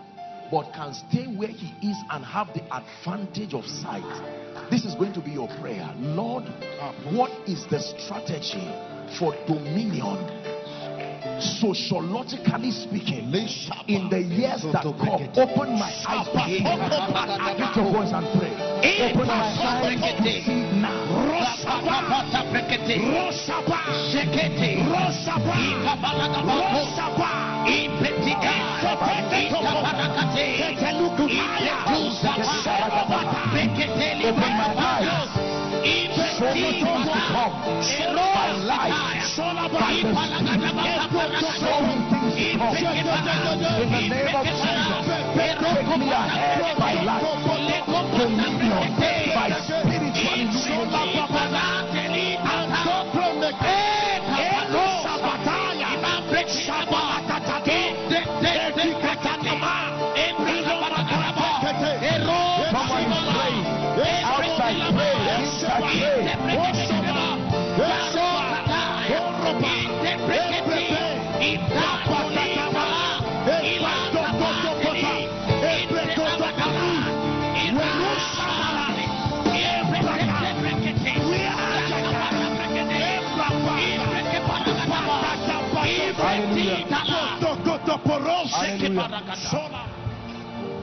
but can stay where he is and have the advantage of sight. This is going to be your prayer. Lord, um, what is the strategy for dominion? Sociologically speaking, in the years that come, open my eyes. Lift your voice and pray. Open my eyes to see now. Things to come. By life. By the Spirit. Show things to come. In the name of Jesus. Take me ahead by life. Dominion. By spiritual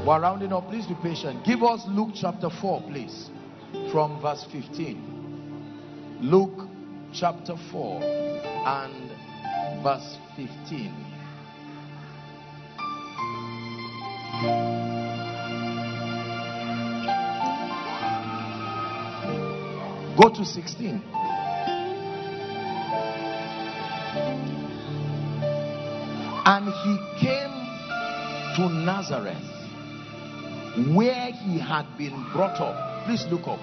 We're rounding up. Please be patient. Give us Luke chapter 4, please. From verse 15. Luke chapter 4 and verse 15. Go to 16. And he came to Nazareth where he had been brought up. Please look up.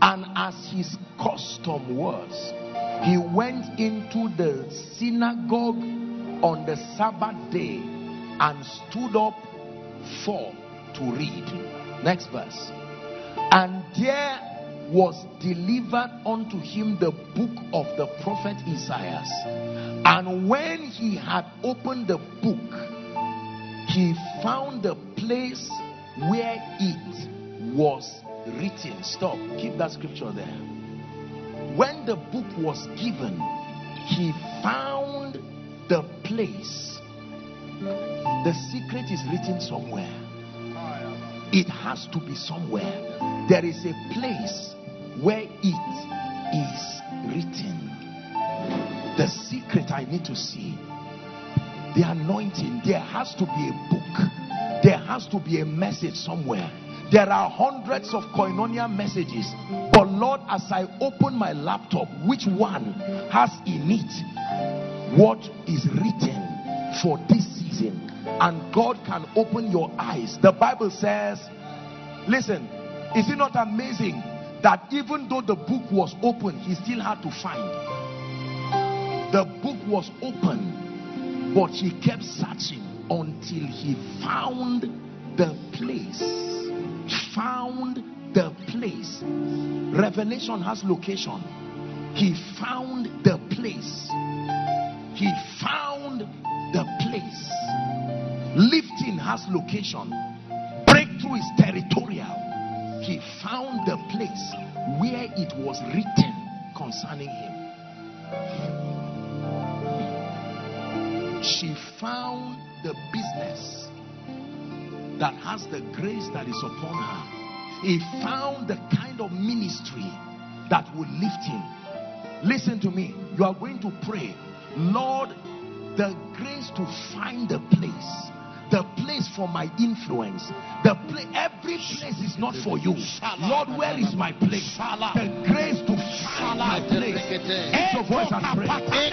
And as his custom was, he went into the synagogue on the Sabbath day and stood up for to read. Next verse. And there was delivered unto him the book of the prophet Isaiah. Ah. And when he had opened the book, he found the place where it was written. Stop. Keep that scripture there. When the book was given, he found the place. The secret is written somewhere. It has to be somewhere. There is a place where it is written. The secret I need to see. The anointing. There has to be a book. There has to be a message somewhere. There are hundreds of koinonia messages. But Lord, as I open my laptop, which one has in it what is written for this season? And God can open your eyes. The Bible says, listen, is it not amazing that even though the book was open, he still had to find? Was open, but he kept searching until he found the place. Found the place. Revelation has location. He found the place. He found the place. Lifting has location. Breakthrough is territorial. He found the place where it was written concerning him. She found the business that has the grace that is upon her. He found the kind of ministry that will lift him. Listen to me. You are going to pray, Lord, the grace to find the place, the place for my influence, the. Every place is not for you. Lord, where is my place? The grace to find my place. Lift your voice and pray. The grace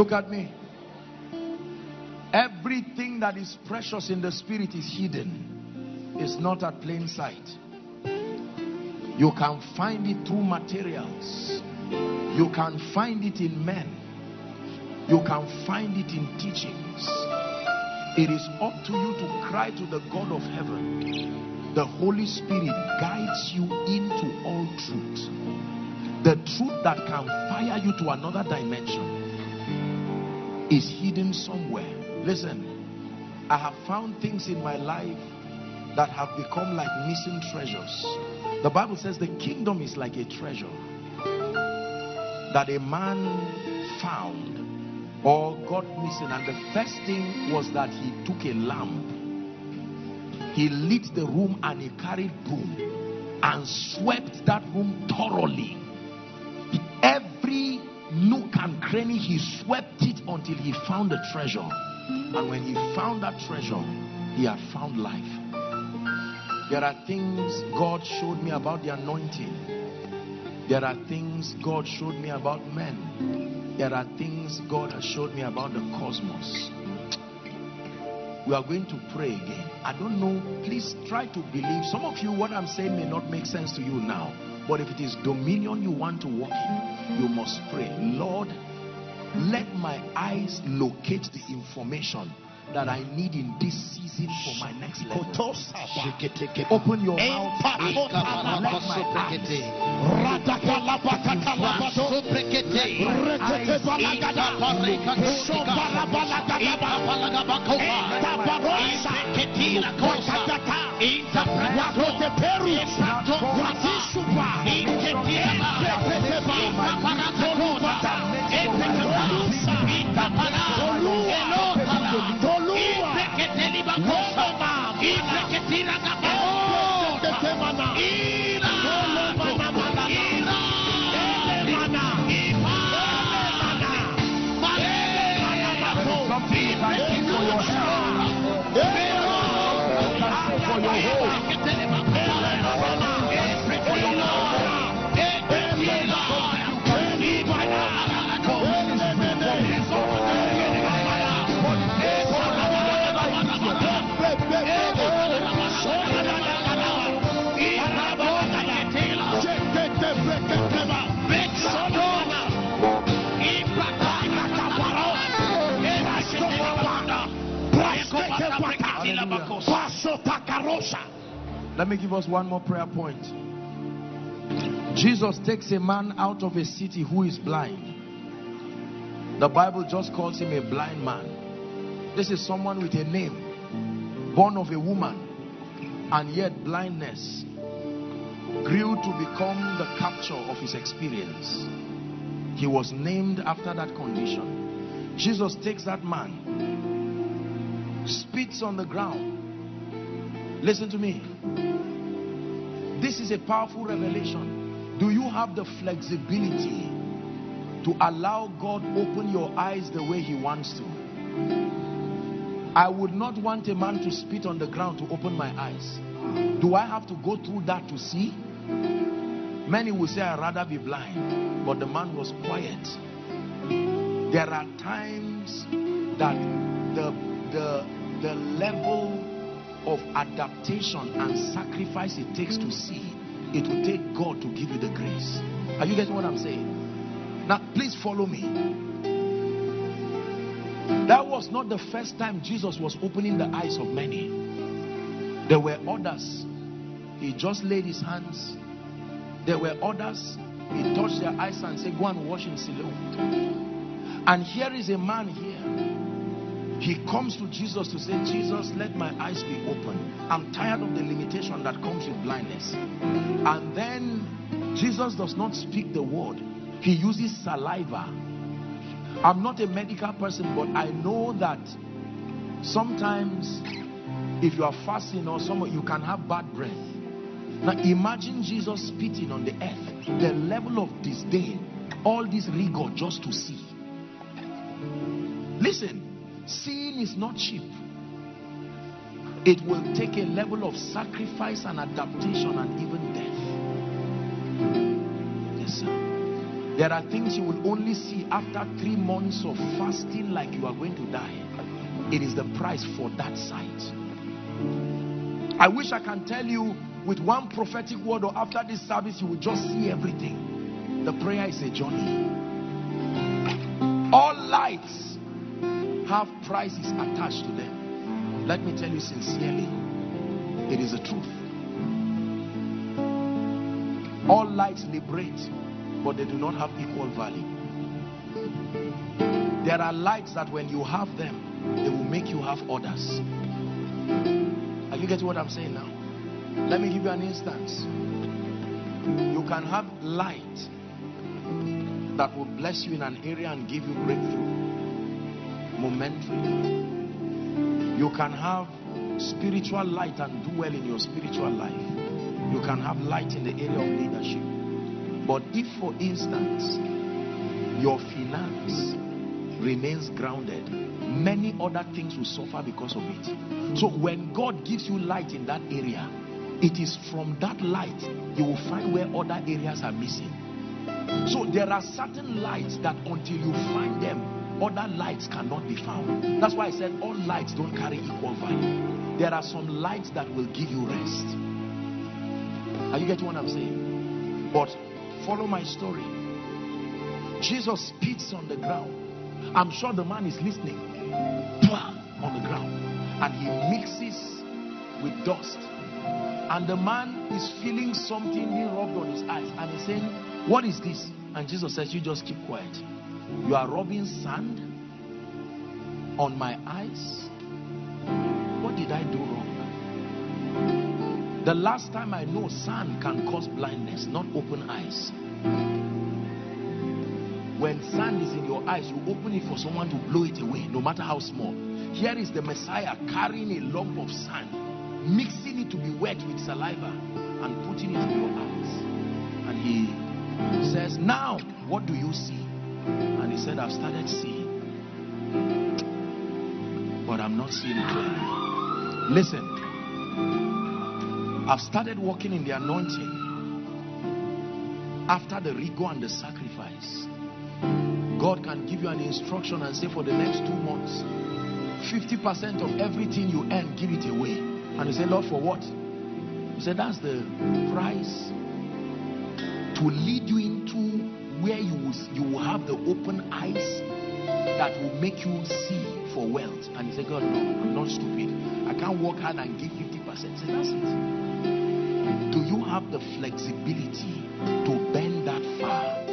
Look at me. Everything that is precious in the spirit is hidden. It's not at plain sight. You can find it through materials. You can find it in men. You can find it in teachings. It is up to you to cry to the God of heaven. The Holy Spirit guides you into all truth. The truth that can fire you to another dimension is hidden somewhere. Listen, I have found things in my life that have become like missing treasures. The Bible says the kingdom is like a treasure that a man found or got missing. And the first thing was that he took a lamp, he lit the room, and he carried broom and swept that room thoroughly. Every nook and cranny, he swept it until he found the treasure. And when he found that treasure, he had found life. There are things God showed me about the anointing. There are things God showed me about men. There are things God has showed me about the cosmos. We are going to pray again. I don't know. Please try to believe. Some of you, what I'm saying may not make sense to you now. But if it is dominion you want to walk in, you must pray. Lord, let my eyes locate the information that I need in this season for my next level. Open your mouth. Let my Your hope. Let me give us one more prayer point. Jesus takes a man out of a city who is blind. The Bible just calls him a blind man. This is someone with a name, born of a woman, and yet blindness grew to become the capture of his experience. He was named after that condition. Jesus takes that man, spits on the ground. Listen to me. This is a powerful revelation. Do you have the flexibility to allow God open your eyes the way he wants to? I would not want a man to spit on the ground to open my eyes. Do I have to go through that to see? Many will say I'd rather be blind, but the man was quiet. There are times that the, the, the level of adaptation and sacrifice it takes to see, it will take God to give you the grace. Are you getting what I'm saying? Now, please follow me. That was not the first time Jesus was opening the eyes of many. There were others. He just laid his hands there were others, he touched their eyes and said, Go and wash in Siloam. And here is a man here. He comes to Jesus to say, Jesus, let my eyes be open. I'm tired of the limitation that comes with blindness. And then Jesus does not speak the word, he uses saliva. I'm not a medical person, but I know that sometimes if you are fasting or someone, you can have bad breath. Now imagine Jesus spitting on the earth, the level of disdain, all this rigor just to see. Listen, seeing is not cheap. It will take a level of sacrifice and adaptation and even death. Yes, sir. There are things you will only see after three months of fasting like you are going to die. It is the price for that sight. I wish I can tell you with one prophetic word or after this service you will just see everything the prayer is a journey all lights have prices attached to them. Let me tell you sincerely it is the truth. All lights liberate but they do not have equal value. There are lights that when you have them they will make you have others. Are you getting what i'm saying now? Let me give you an instance. You can have light that will bless you in an area and give you breakthrough. Momentary. You can have spiritual light and do well in your spiritual life. You can have light in the area of leadership. But if, for instance, your finance remains grounded, many other things will suffer because of it. So when God gives you light in that area, it is from that light you will find where other areas are missing. So there are certain lights that until you find them, other lights cannot be found. That's why I said all lights don't carry equal value. There are some lights that will give you rest. Are you getting what I'm saying? But follow my story. Jesus spits on the ground. I'm sure the man is listening. On the ground. And he mixes with dust and the man is feeling something being rubbed on his eyes and he's saying what is this and jesus says you just keep quiet you are rubbing sand on my eyes what did i do wrong the last time i know sand can cause blindness not open eyes when sand is in your eyes you open it for someone to blow it away no matter how small here is the messiah carrying a lump of sand mixing it to be wet with saliva and putting it in your eyes. And he says, Now, what do you see? And he said, I've started seeing, but I'm not seeing clearly. Listen, I've started walking in the anointing after the rigor and the sacrifice. God can give you an instruction and say, For the next two months, 50% of everything you earn, give it away. And you say, Lord, for what? He said, that's the price to lead you into where you will, you will have the open eyes that will make you see for wealth. And you say, God, no, I'm not stupid. I can't work hard and give 50%. Say, that's it. Do you have the flexibility to bend that far?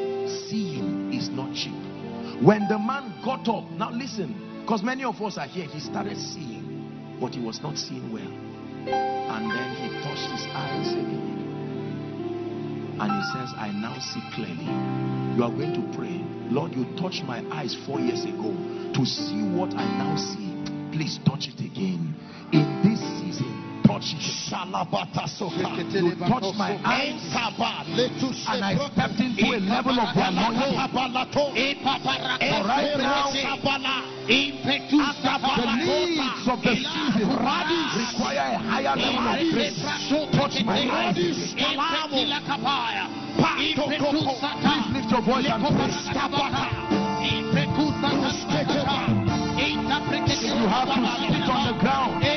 Seeing is not cheap. When the man got up, now listen, because many of us are here, he started seeing, but he was not seeing well. And then he touched his eyes again. And he says, I now see clearly. You are going to pray. Lord, you touched my eyes four years ago to see what I now see. Please touch it again. In this season, touch it. You touched my eyes and I stepped into a level of anointing. For right now, the needs of the season require a higher level of grace. Touch my eyes. Please lift your voice and pray. You have to spit on the ground. And make spittle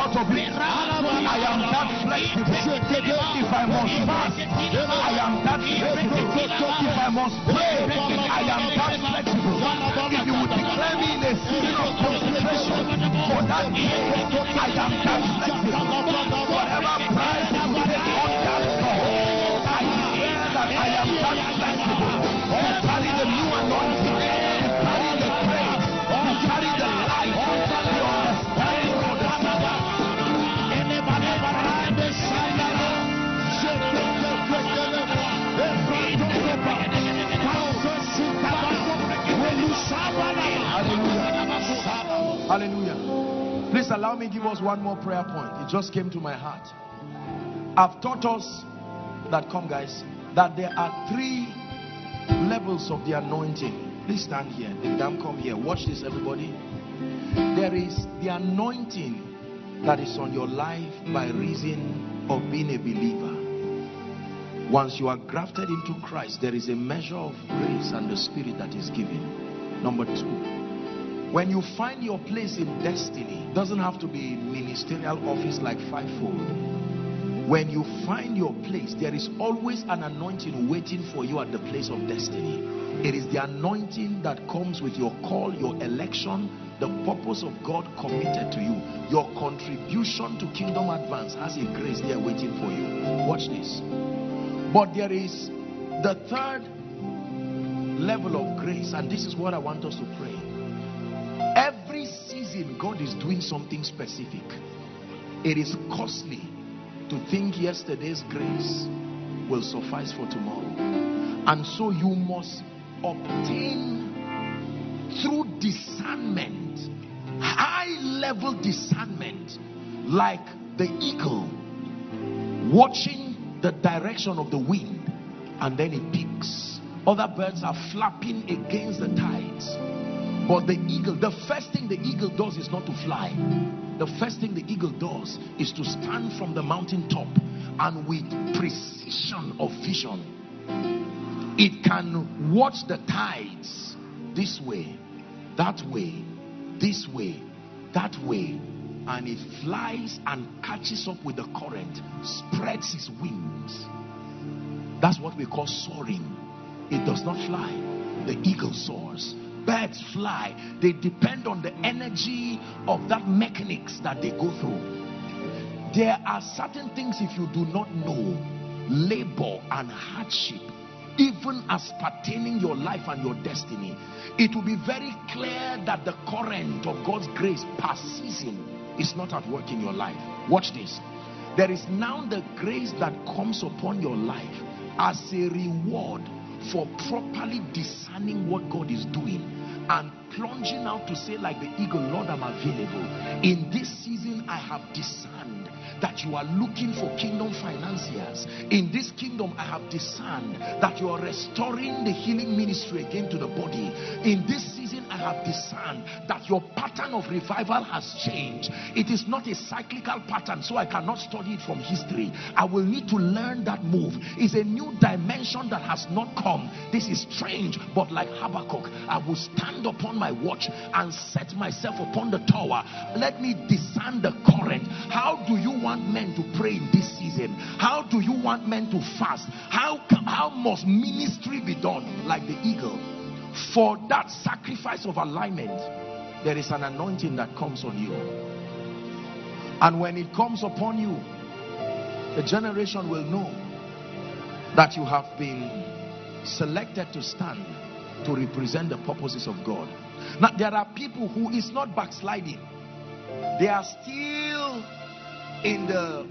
out of it, I am that flexible. If I must fast, I am that flexible. If I must pray, I am that flexible. If you would declare me in a season of consecration for that day, I am that flexible. Whatever price you take on that door, I declare that I am that flexible. To carry the new anointing, Hallelujah. Please allow me give us one more prayer point. It just came to my heart. I've taught us that, come guys, that there are three levels of the anointing. Please stand here. The dam come here. Watch this, everybody. There is the anointing that is on your life by reason of being a believer. Once you are grafted into Christ, there is a measure of grace and the spirit that is given. Number two, when you find your place in destiny, doesn't have to be ministerial office like fivefold. When you find your place, there is always an anointing waiting for you at the place of destiny. It is the anointing that comes with your call, your election, the purpose of God committed to you. Your contribution to kingdom advance has a grace there waiting for you. Watch this. But there is the third level of grace, and this is what I want us to pray. Every season, God is doing something specific. It is costly to think yesterday's grace will suffice for tomorrow. And so you must obtain through discernment, high level discernment, like the eagle watching the direction of the wind and then it peaks. Other birds are flapping against the tides. But the eagle, the first thing the eagle does is not to fly. The first thing the eagle does is to stand from the mountain top and with precision of vision, it can watch the tides this way, that way, this way, that way, and it flies and catches up with the current, spreads its wings. That's what we call soaring. It does not fly. The eagle soars. Birds fly. They depend on the energy of that mechanics that they go through. There are certain things if you do not know, labor and hardship, even as pertaining your life and your destiny, it will be very clear that the current of God's grace per season is not at work in your life. Watch this. There is now the grace that comes upon your life as a reward for properly discerning what God is doing and plunging out to say like the eagle, Lord, I'm available. In this season, I have discerned that you are looking for kingdom financiers. In this kingdom, I have discerned that you are restoring the healing ministry again to the body. In this season, I have discerned that your pattern of revival has changed. It is not a cyclical pattern, so I cannot study it from history. I will need to learn that move. It's a new dimension that has not come. This is strange, but like Habakkuk, I will stand upon my watch and set myself upon the tower. Let me discern the current. How do you want men to pray in this season? How do you want men to fast? How, how must ministry be done like the eagle? For that sacrifice of alignment, there is an anointing that comes on you. And when it comes upon you, The generation will know that you have been selected to stand to represent the purposes of God. Now, there are people who is not backsliding. They are still in the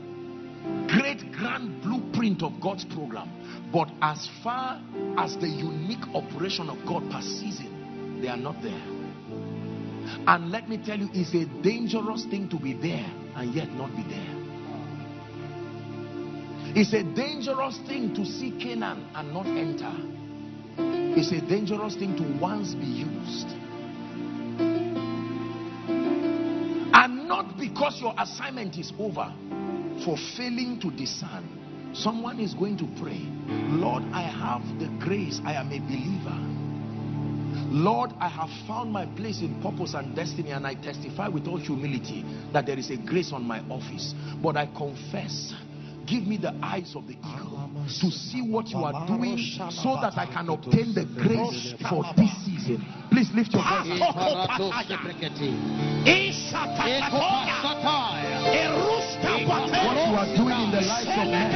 great grand blueprint of God's program. But as far as the unique operation of God per season, they are not there. And let me tell you, it's a dangerous thing to be there and yet not be there. It's a dangerous thing to see Canaan and not enter. It's a dangerous thing to once be used. Because your assignment is over for failing to discern. Someone is going to pray, Lord, I have the grace, I am a believer. Lord, I have found my place in purpose and destiny, and I testify with all humility that there is a grace on my office. But I confess Give me the eyes of the eagle to see what you are doing so that I can obtain the grace for this season. Please lift your voice. What you are doing in the lives of men,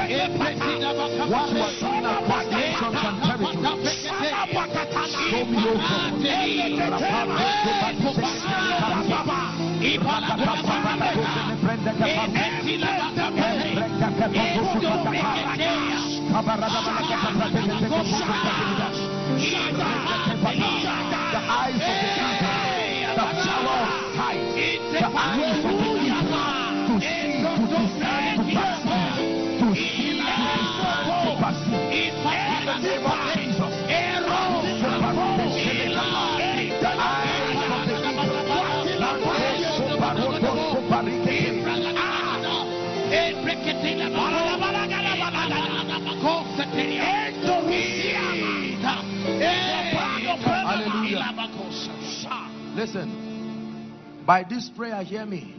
what you are doing across nations and territories. Show me your the eyes of the the power of sight, the eyes of the to see, to discern, to perceive, to see, to discern, to perceive. Listen, by this prayer, hear me.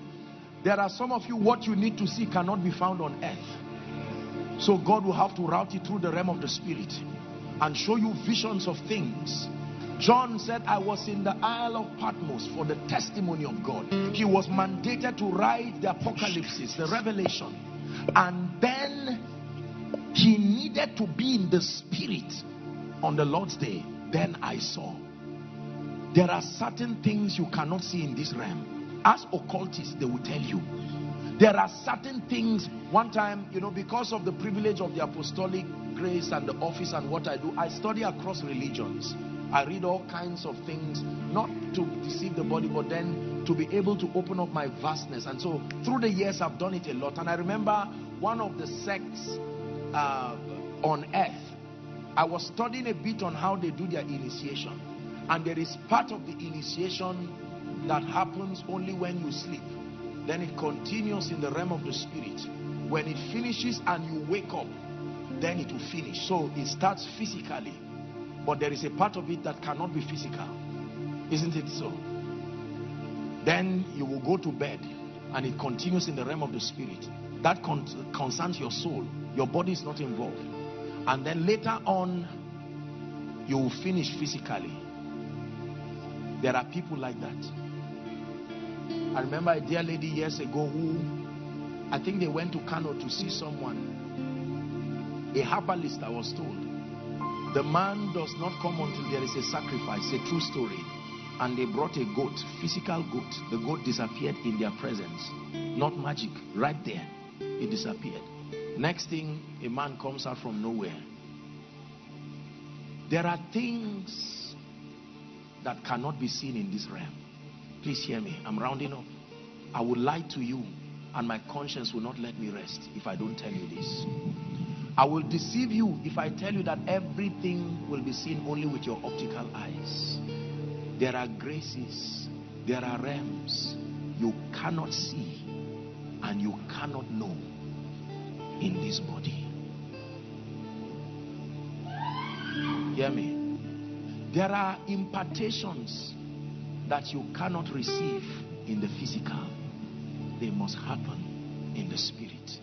There are some of you, what you need to see cannot be found on earth. So God will have to route it through the realm of the spirit and show you visions of things. John said, I was in the Isle of Patmos for the testimony of God. He was mandated to write the apocalypses, the revelation. And then he needed to be in the spirit on the Lord's day. Then I saw. There are certain things you cannot see in this realm. As occultists, they will tell you. There are certain things, one time, you know, because of the privilege of the apostolic grace and the office and what I do, I study across religions. I read all kinds of things, not to deceive the body, but then to be able to open up my vastness. And so through the years, I've done it a lot. And I remember one of the sects uh, on earth, I was studying a bit on how they do their initiation. And there is part of the initiation that happens only when you sleep. Then it continues in the realm of the spirit. When it finishes and you wake up, then it will finish. So it starts physically. But there is a part of it that cannot be physical. Isn't it so? Then you will go to bed and it continues in the realm of the spirit. That con concerns your soul. Your body is not involved. And then later on, you will finish physically. There are people like that. I remember a dear lady years ago who, I think they went to Kano to see someone. A herbalist, I was told. The man does not come until there is a sacrifice. A true story. And they brought a goat, physical goat. The goat disappeared in their presence. Not magic. Right there. It disappeared. Next thing, a man comes out from nowhere. There are things that cannot be seen in this realm. Please hear me. I'm rounding up. I will lie to you and my conscience will not let me rest if I don't tell you this. I will deceive you if I tell you that everything will be seen only with your optical eyes. There are graces, there are realms you cannot see and you cannot know in this body. Hear me. There are impartations that you cannot receive in the physical. They must happen in the spirit.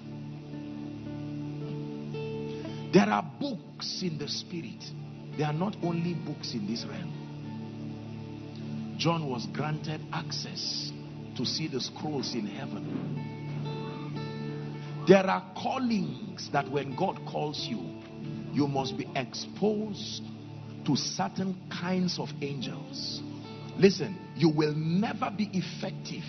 There are books in the spirit. They are not only books in this realm. John was granted access to see the scrolls in heaven. There are callings that when God calls you, you must be exposed to certain kinds of angels. Listen, you will never be effective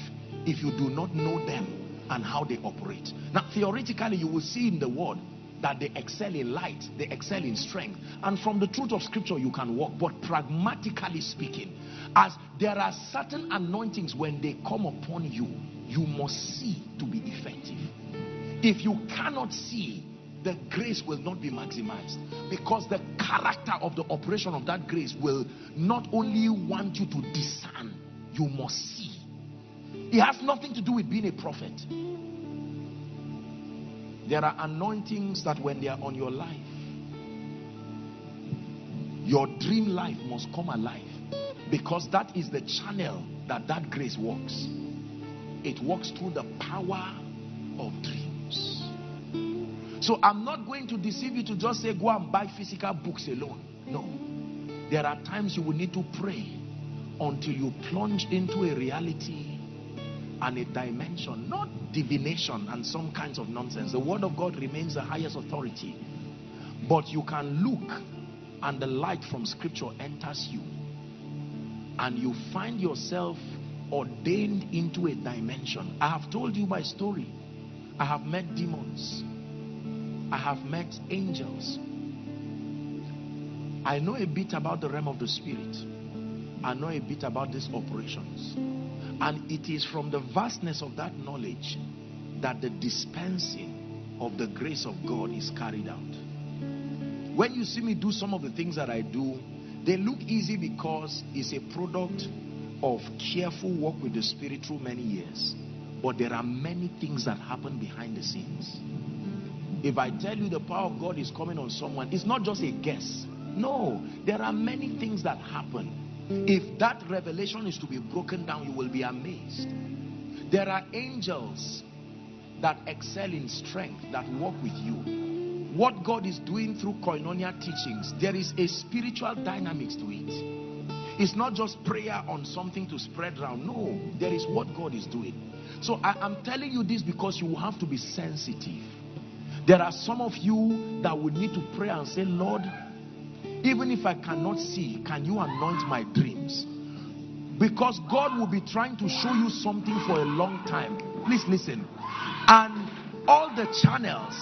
if you do not know them and how they operate. Now, theoretically, you will see in the word that they excel in light, they excel in strength. And from the truth of scripture, you can walk. But pragmatically speaking, as there are certain anointings when they come upon you, you must see to be effective. If you cannot see, the grace will not be maximized because the character of the operation of that grace will not only want you to discern, you must see. It has nothing to do with being a prophet. There are anointings that when they are on your life, your dream life must come alive because that is the channel that that grace works. It works through the power of dreams. So I'm not going to deceive you to just say go and buy physical books alone. No. There are times you will need to pray until you plunge into a reality and a dimension, not divination and some kinds of nonsense. The word of God remains the highest authority. But you can look and the light from scripture enters you and you find yourself ordained into a dimension. I have told you my story. I have met demons. I have met angels. I know a bit about the realm of the spirit. I know a bit about these operations. And it is from the vastness of that knowledge that the dispensing of the grace of God is carried out. When you see me do some of the things that I do, they look easy because it's a product of careful work with the Spirit through many years. But there are many things that happen behind the scenes. If I tell you the power of God is coming on someone, it's not just a guess. No, there are many things that happen. If that revelation is to be broken down, you will be amazed. There are angels that excel in strength, that work with you what God is doing through koinonia teachings, there is a spiritual dynamics to it. It's not just prayer on something to spread around. No, there is what God is doing. So I, am telling you this because you have to be sensitive. There are some of you that would need to pray and say, Lord, even if I cannot see, can you anoint my dreams? Because God will be trying to show you something for a long time. Please listen. And all the channels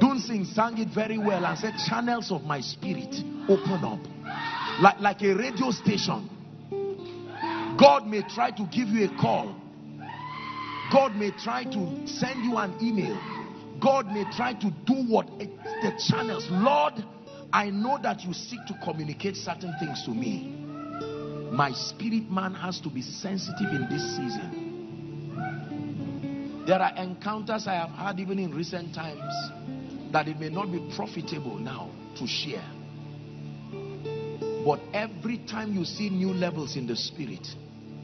Dunsin sang it very well and said, Channels of my spirit open up. Like, like a radio station. God may try to give you a call. God may try to send you an email. God may try to do what the channels. Lord, I know that you seek to communicate certain things to me. My spirit man has to be sensitive in this season. There are encounters I have had even in recent times that it may not be profitable now to share. But every time you see new levels in the spirit,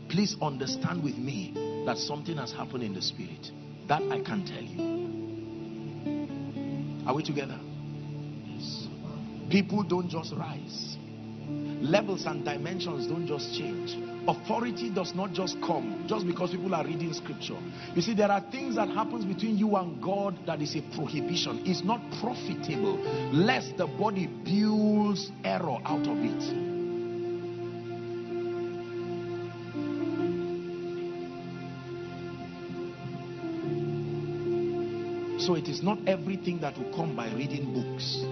please understand with me that something has happened in the spirit. That I can tell you. Are we together? People don't just rise. Levels and dimensions don't just change. Authority does not just come just because people are reading scripture. You see there are things that happens between you and god that is a prohibition. It's not profitable lest the body builds error out of it so it is not everything that will come by reading books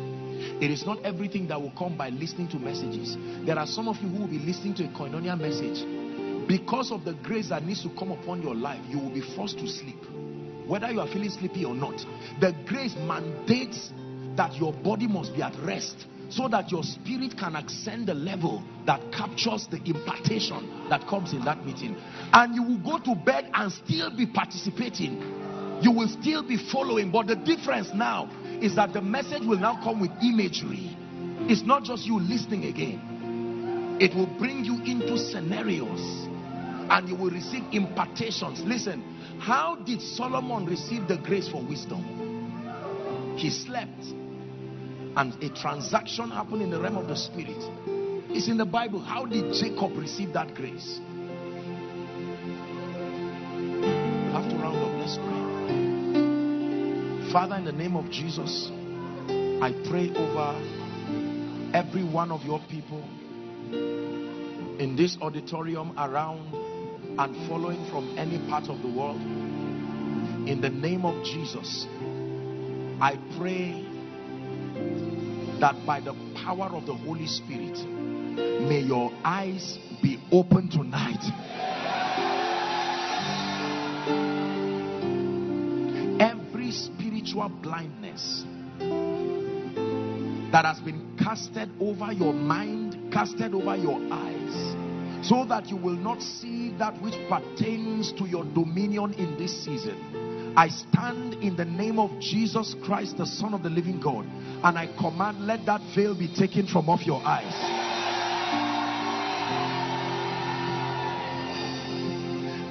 it is not everything that will come by listening to messages. There are some of you who will be listening to a koinonia message. Because of the grace that needs to come upon your life, you will be forced to sleep. Whether you are feeling sleepy or not. The grace mandates that your body must be at rest so that your spirit can ascend the level that captures the impartation that comes in that meeting. And you will go to bed and still be participating. You will still be following. But the difference now is that the message will now come with imagery. It's not just you listening again. It will bring you into scenarios and you will receive impartations. Listen, how did Solomon receive the grace for wisdom? He slept and a transaction happened in the realm of the spirit. It's in the Bible. How did Jacob receive that grace? have to round up. Let's pray. Father, in the name of Jesus, I pray over every one of your people in this auditorium around and following from any part of the world. In the name of Jesus, I pray that by the power of the Holy Spirit, may your eyes be open tonight. Spiritual blindness that has been casted over your mind, casted over your eyes, so that you will not see that which pertains to your dominion in this season. I stand in the name of Jesus Christ, the Son of the living God, and I command, let that veil be taken from off your eyes.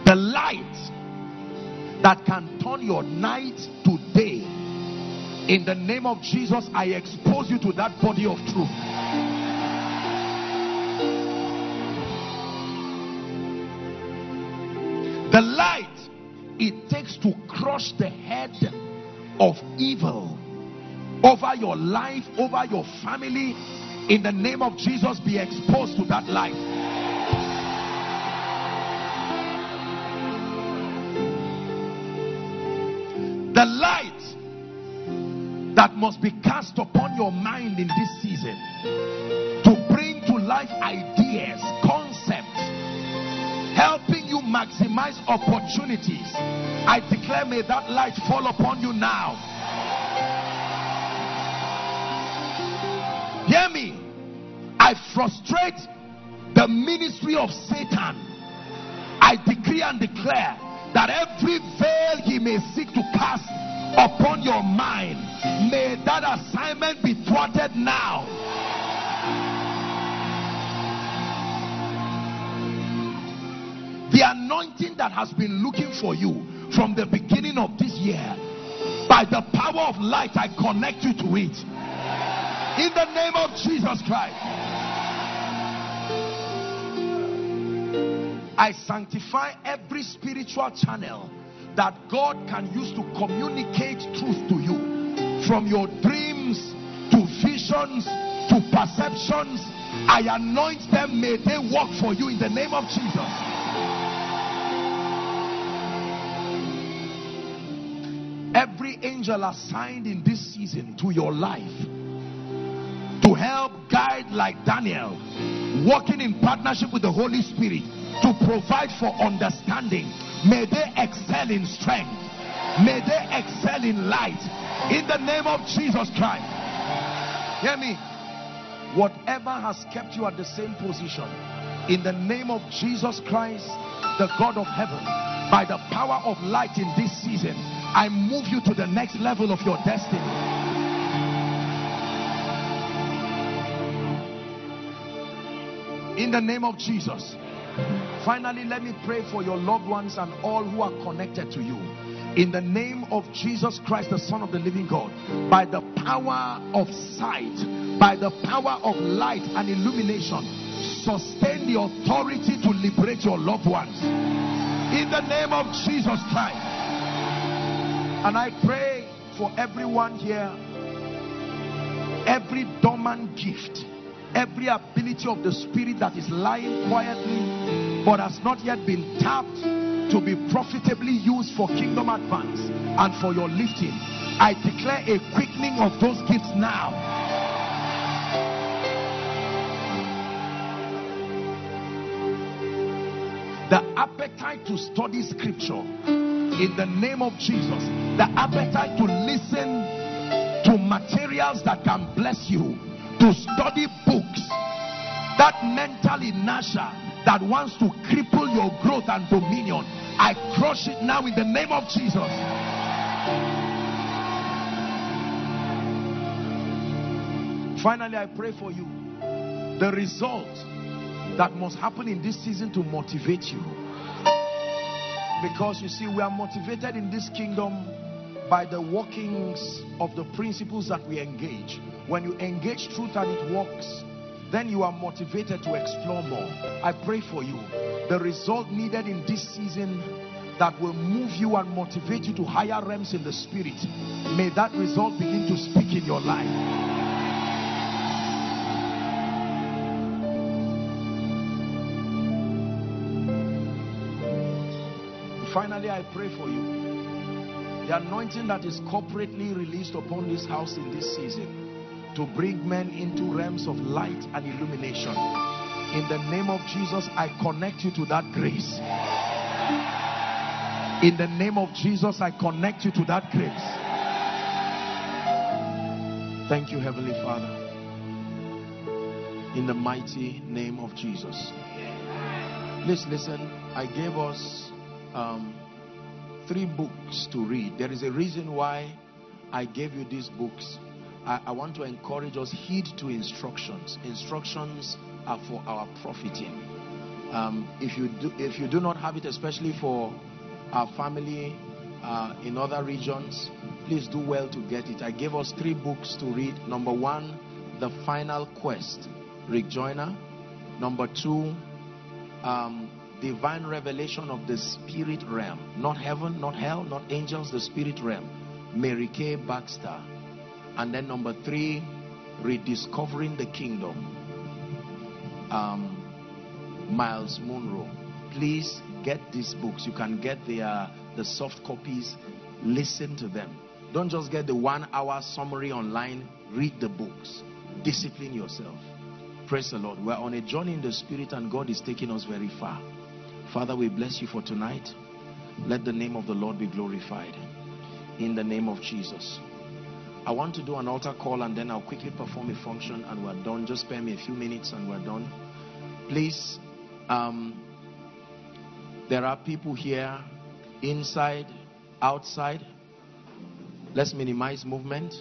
The light that can turn your night to day in the name of Jesus, I expose you to that body of truth. The light it takes to crush the head of evil over your life, over your family, in the name of Jesus, be exposed to that light. The light that must be cast upon your mind in this season to bring to life ideas, concepts, helping you maximize opportunities. I declare, may that light fall upon you now. Hear me. I frustrate the ministry of Satan. I decree and declare that every veil he may seek to cast upon your mind, may that assignment be thwarted now. The anointing that has been looking for you from the beginning of this year, by the power of light, I connect you to it. In the name of Jesus Christ. I sanctify every spiritual channel that God can use to communicate truth to you from your dreams to visions to perceptions. I anoint them, may they work for you in the name of Jesus. Every angel assigned in this season to your life to help guide like Daniel, working in partnership with the Holy Spirit to provide for understanding May they excel in strength. May they excel in light. In the name of Jesus Christ. Hear me. Whatever has kept you at the same position, in the name of Jesus Christ, the God of heaven, by the power of light in this season, I move you to the next level of your destiny. In the name of Jesus. Finally, let me pray for your loved ones and all who are connected to you. In the name of Jesus Christ, the Son of the living God, by the power of sight, by the power of light and illumination, sustain the authority to liberate your loved ones. In the name of Jesus Christ. And I pray for everyone here, every dormant gift, every ability of the Spirit that is lying quietly but has not yet been tapped to be profitably used for kingdom advance and for your lifting. I declare a quickening of those gifts now. The appetite to study scripture in the name of Jesus, the appetite to listen to materials that can bless you, to study books, that mental inertia that wants to cripple your growth and dominion, I crush it now in the name of Jesus. Finally, I pray for you. The result that must happen in this season to motivate you. Because you see, we are motivated in this kingdom by the workings of the principles that we engage. When you engage truth and it works, then you are motivated to explore more. I pray for you. The result needed in this season that will move you and motivate you to higher realms in the spirit. May that result begin to speak in your life. Finally, I pray for you. The anointing that is corporately released upon this house in this season to bring men into realms of light and illumination. In the name of Jesus, I connect you to that grace. In the name of Jesus, I connect you to that grace. Thank you, Heavenly Father. In the mighty name of Jesus. Please listen. I gave us um, three books to read. There is a reason why I gave you these books. I, I want to encourage us heed to instructions. Instructions are for our profiting. Um, if you do, if you do not have it, especially for our family uh, in other regions, please do well to get it. I gave us three books to read. Number one, The Final Quest, Rick Joyner. Number two, um, Divine Revelation of the Spirit Realm. Not heaven, not hell, not angels, the Spirit Realm. Mary Kay Baxter. And then number three, Rediscovering the Kingdom. Um, Myles Munroe. Please get these books. You can get the, uh, the soft copies. Listen to them. Don't just get the one hour summary online. Read the books. Discipline yourself. Praise the Lord. We're on a journey in the spirit and God is taking us very far. Father, we bless you for tonight. Let the name of the Lord be glorified. In the name of Jesus. I want to do an altar call and then I'll quickly perform a function and we're done. Just spare me a few minutes and we're done. Please, um, there are people here inside, outside. Let's minimize movement.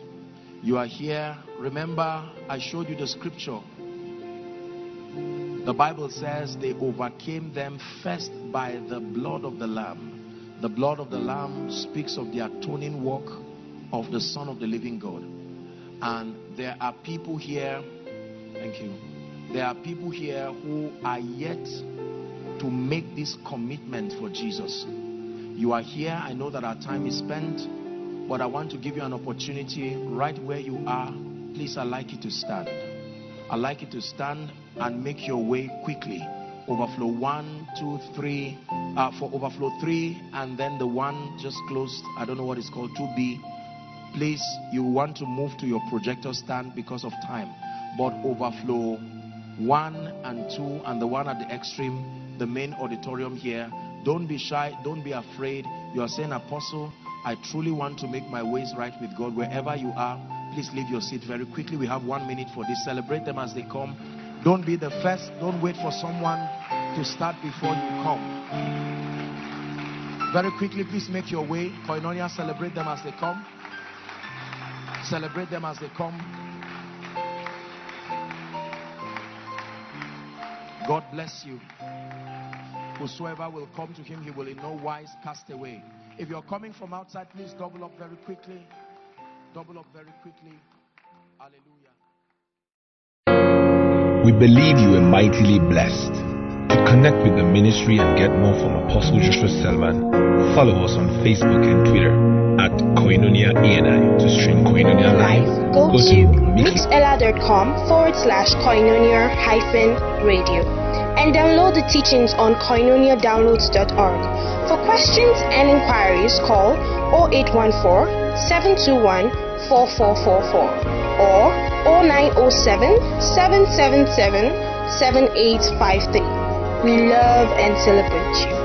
You are here. Remember, I showed you the scripture. The Bible says they overcame them first by the blood of the Lamb. The blood of the Lamb speaks of the atoning work of the Son of the living God. And there are people here, thank you. There are people here who are yet to make this commitment for Jesus. You are here. I know that our time is spent, but I want to give you an opportunity right where you are. Please, I'd like you to stand. I'd like you to stand and make your way quickly. Overflow one, two, three. Uh, for overflow three, and then the one just closed. I don't know what it's called. 2B. Please, you want to move to your projector stand because of time. But overflow one and two, and the one at the extreme, the main auditorium here. Don't be shy. Don't be afraid. You are saying, Apostle, I truly want to make my ways right with God. Wherever you are, please leave your seat very quickly. We have one minute for this. Celebrate them as they come. Don't be the first. Don't wait for someone to start before you come. Very quickly, please make your way. Koinonia, celebrate them as they come. Celebrate them as they come. God bless you. Whosoever will come to him, he will in no wise cast away. If you're coming from outside, please double up very quickly. Double up very quickly. Hallelujah. We believe you are mightily blessed. To connect with the ministry and get more from Apostle Joshua Selman, follow us on Facebook and Twitter at Koinonia ENI. To stream Koinonia live, Go, to mixlr.com forward slash koinonia hyphen radio and download the teachings on koinoniadownloads.org. For questions and inquiries, call 0814 721 4444 or 0907 777 7853. We love and celebrate you.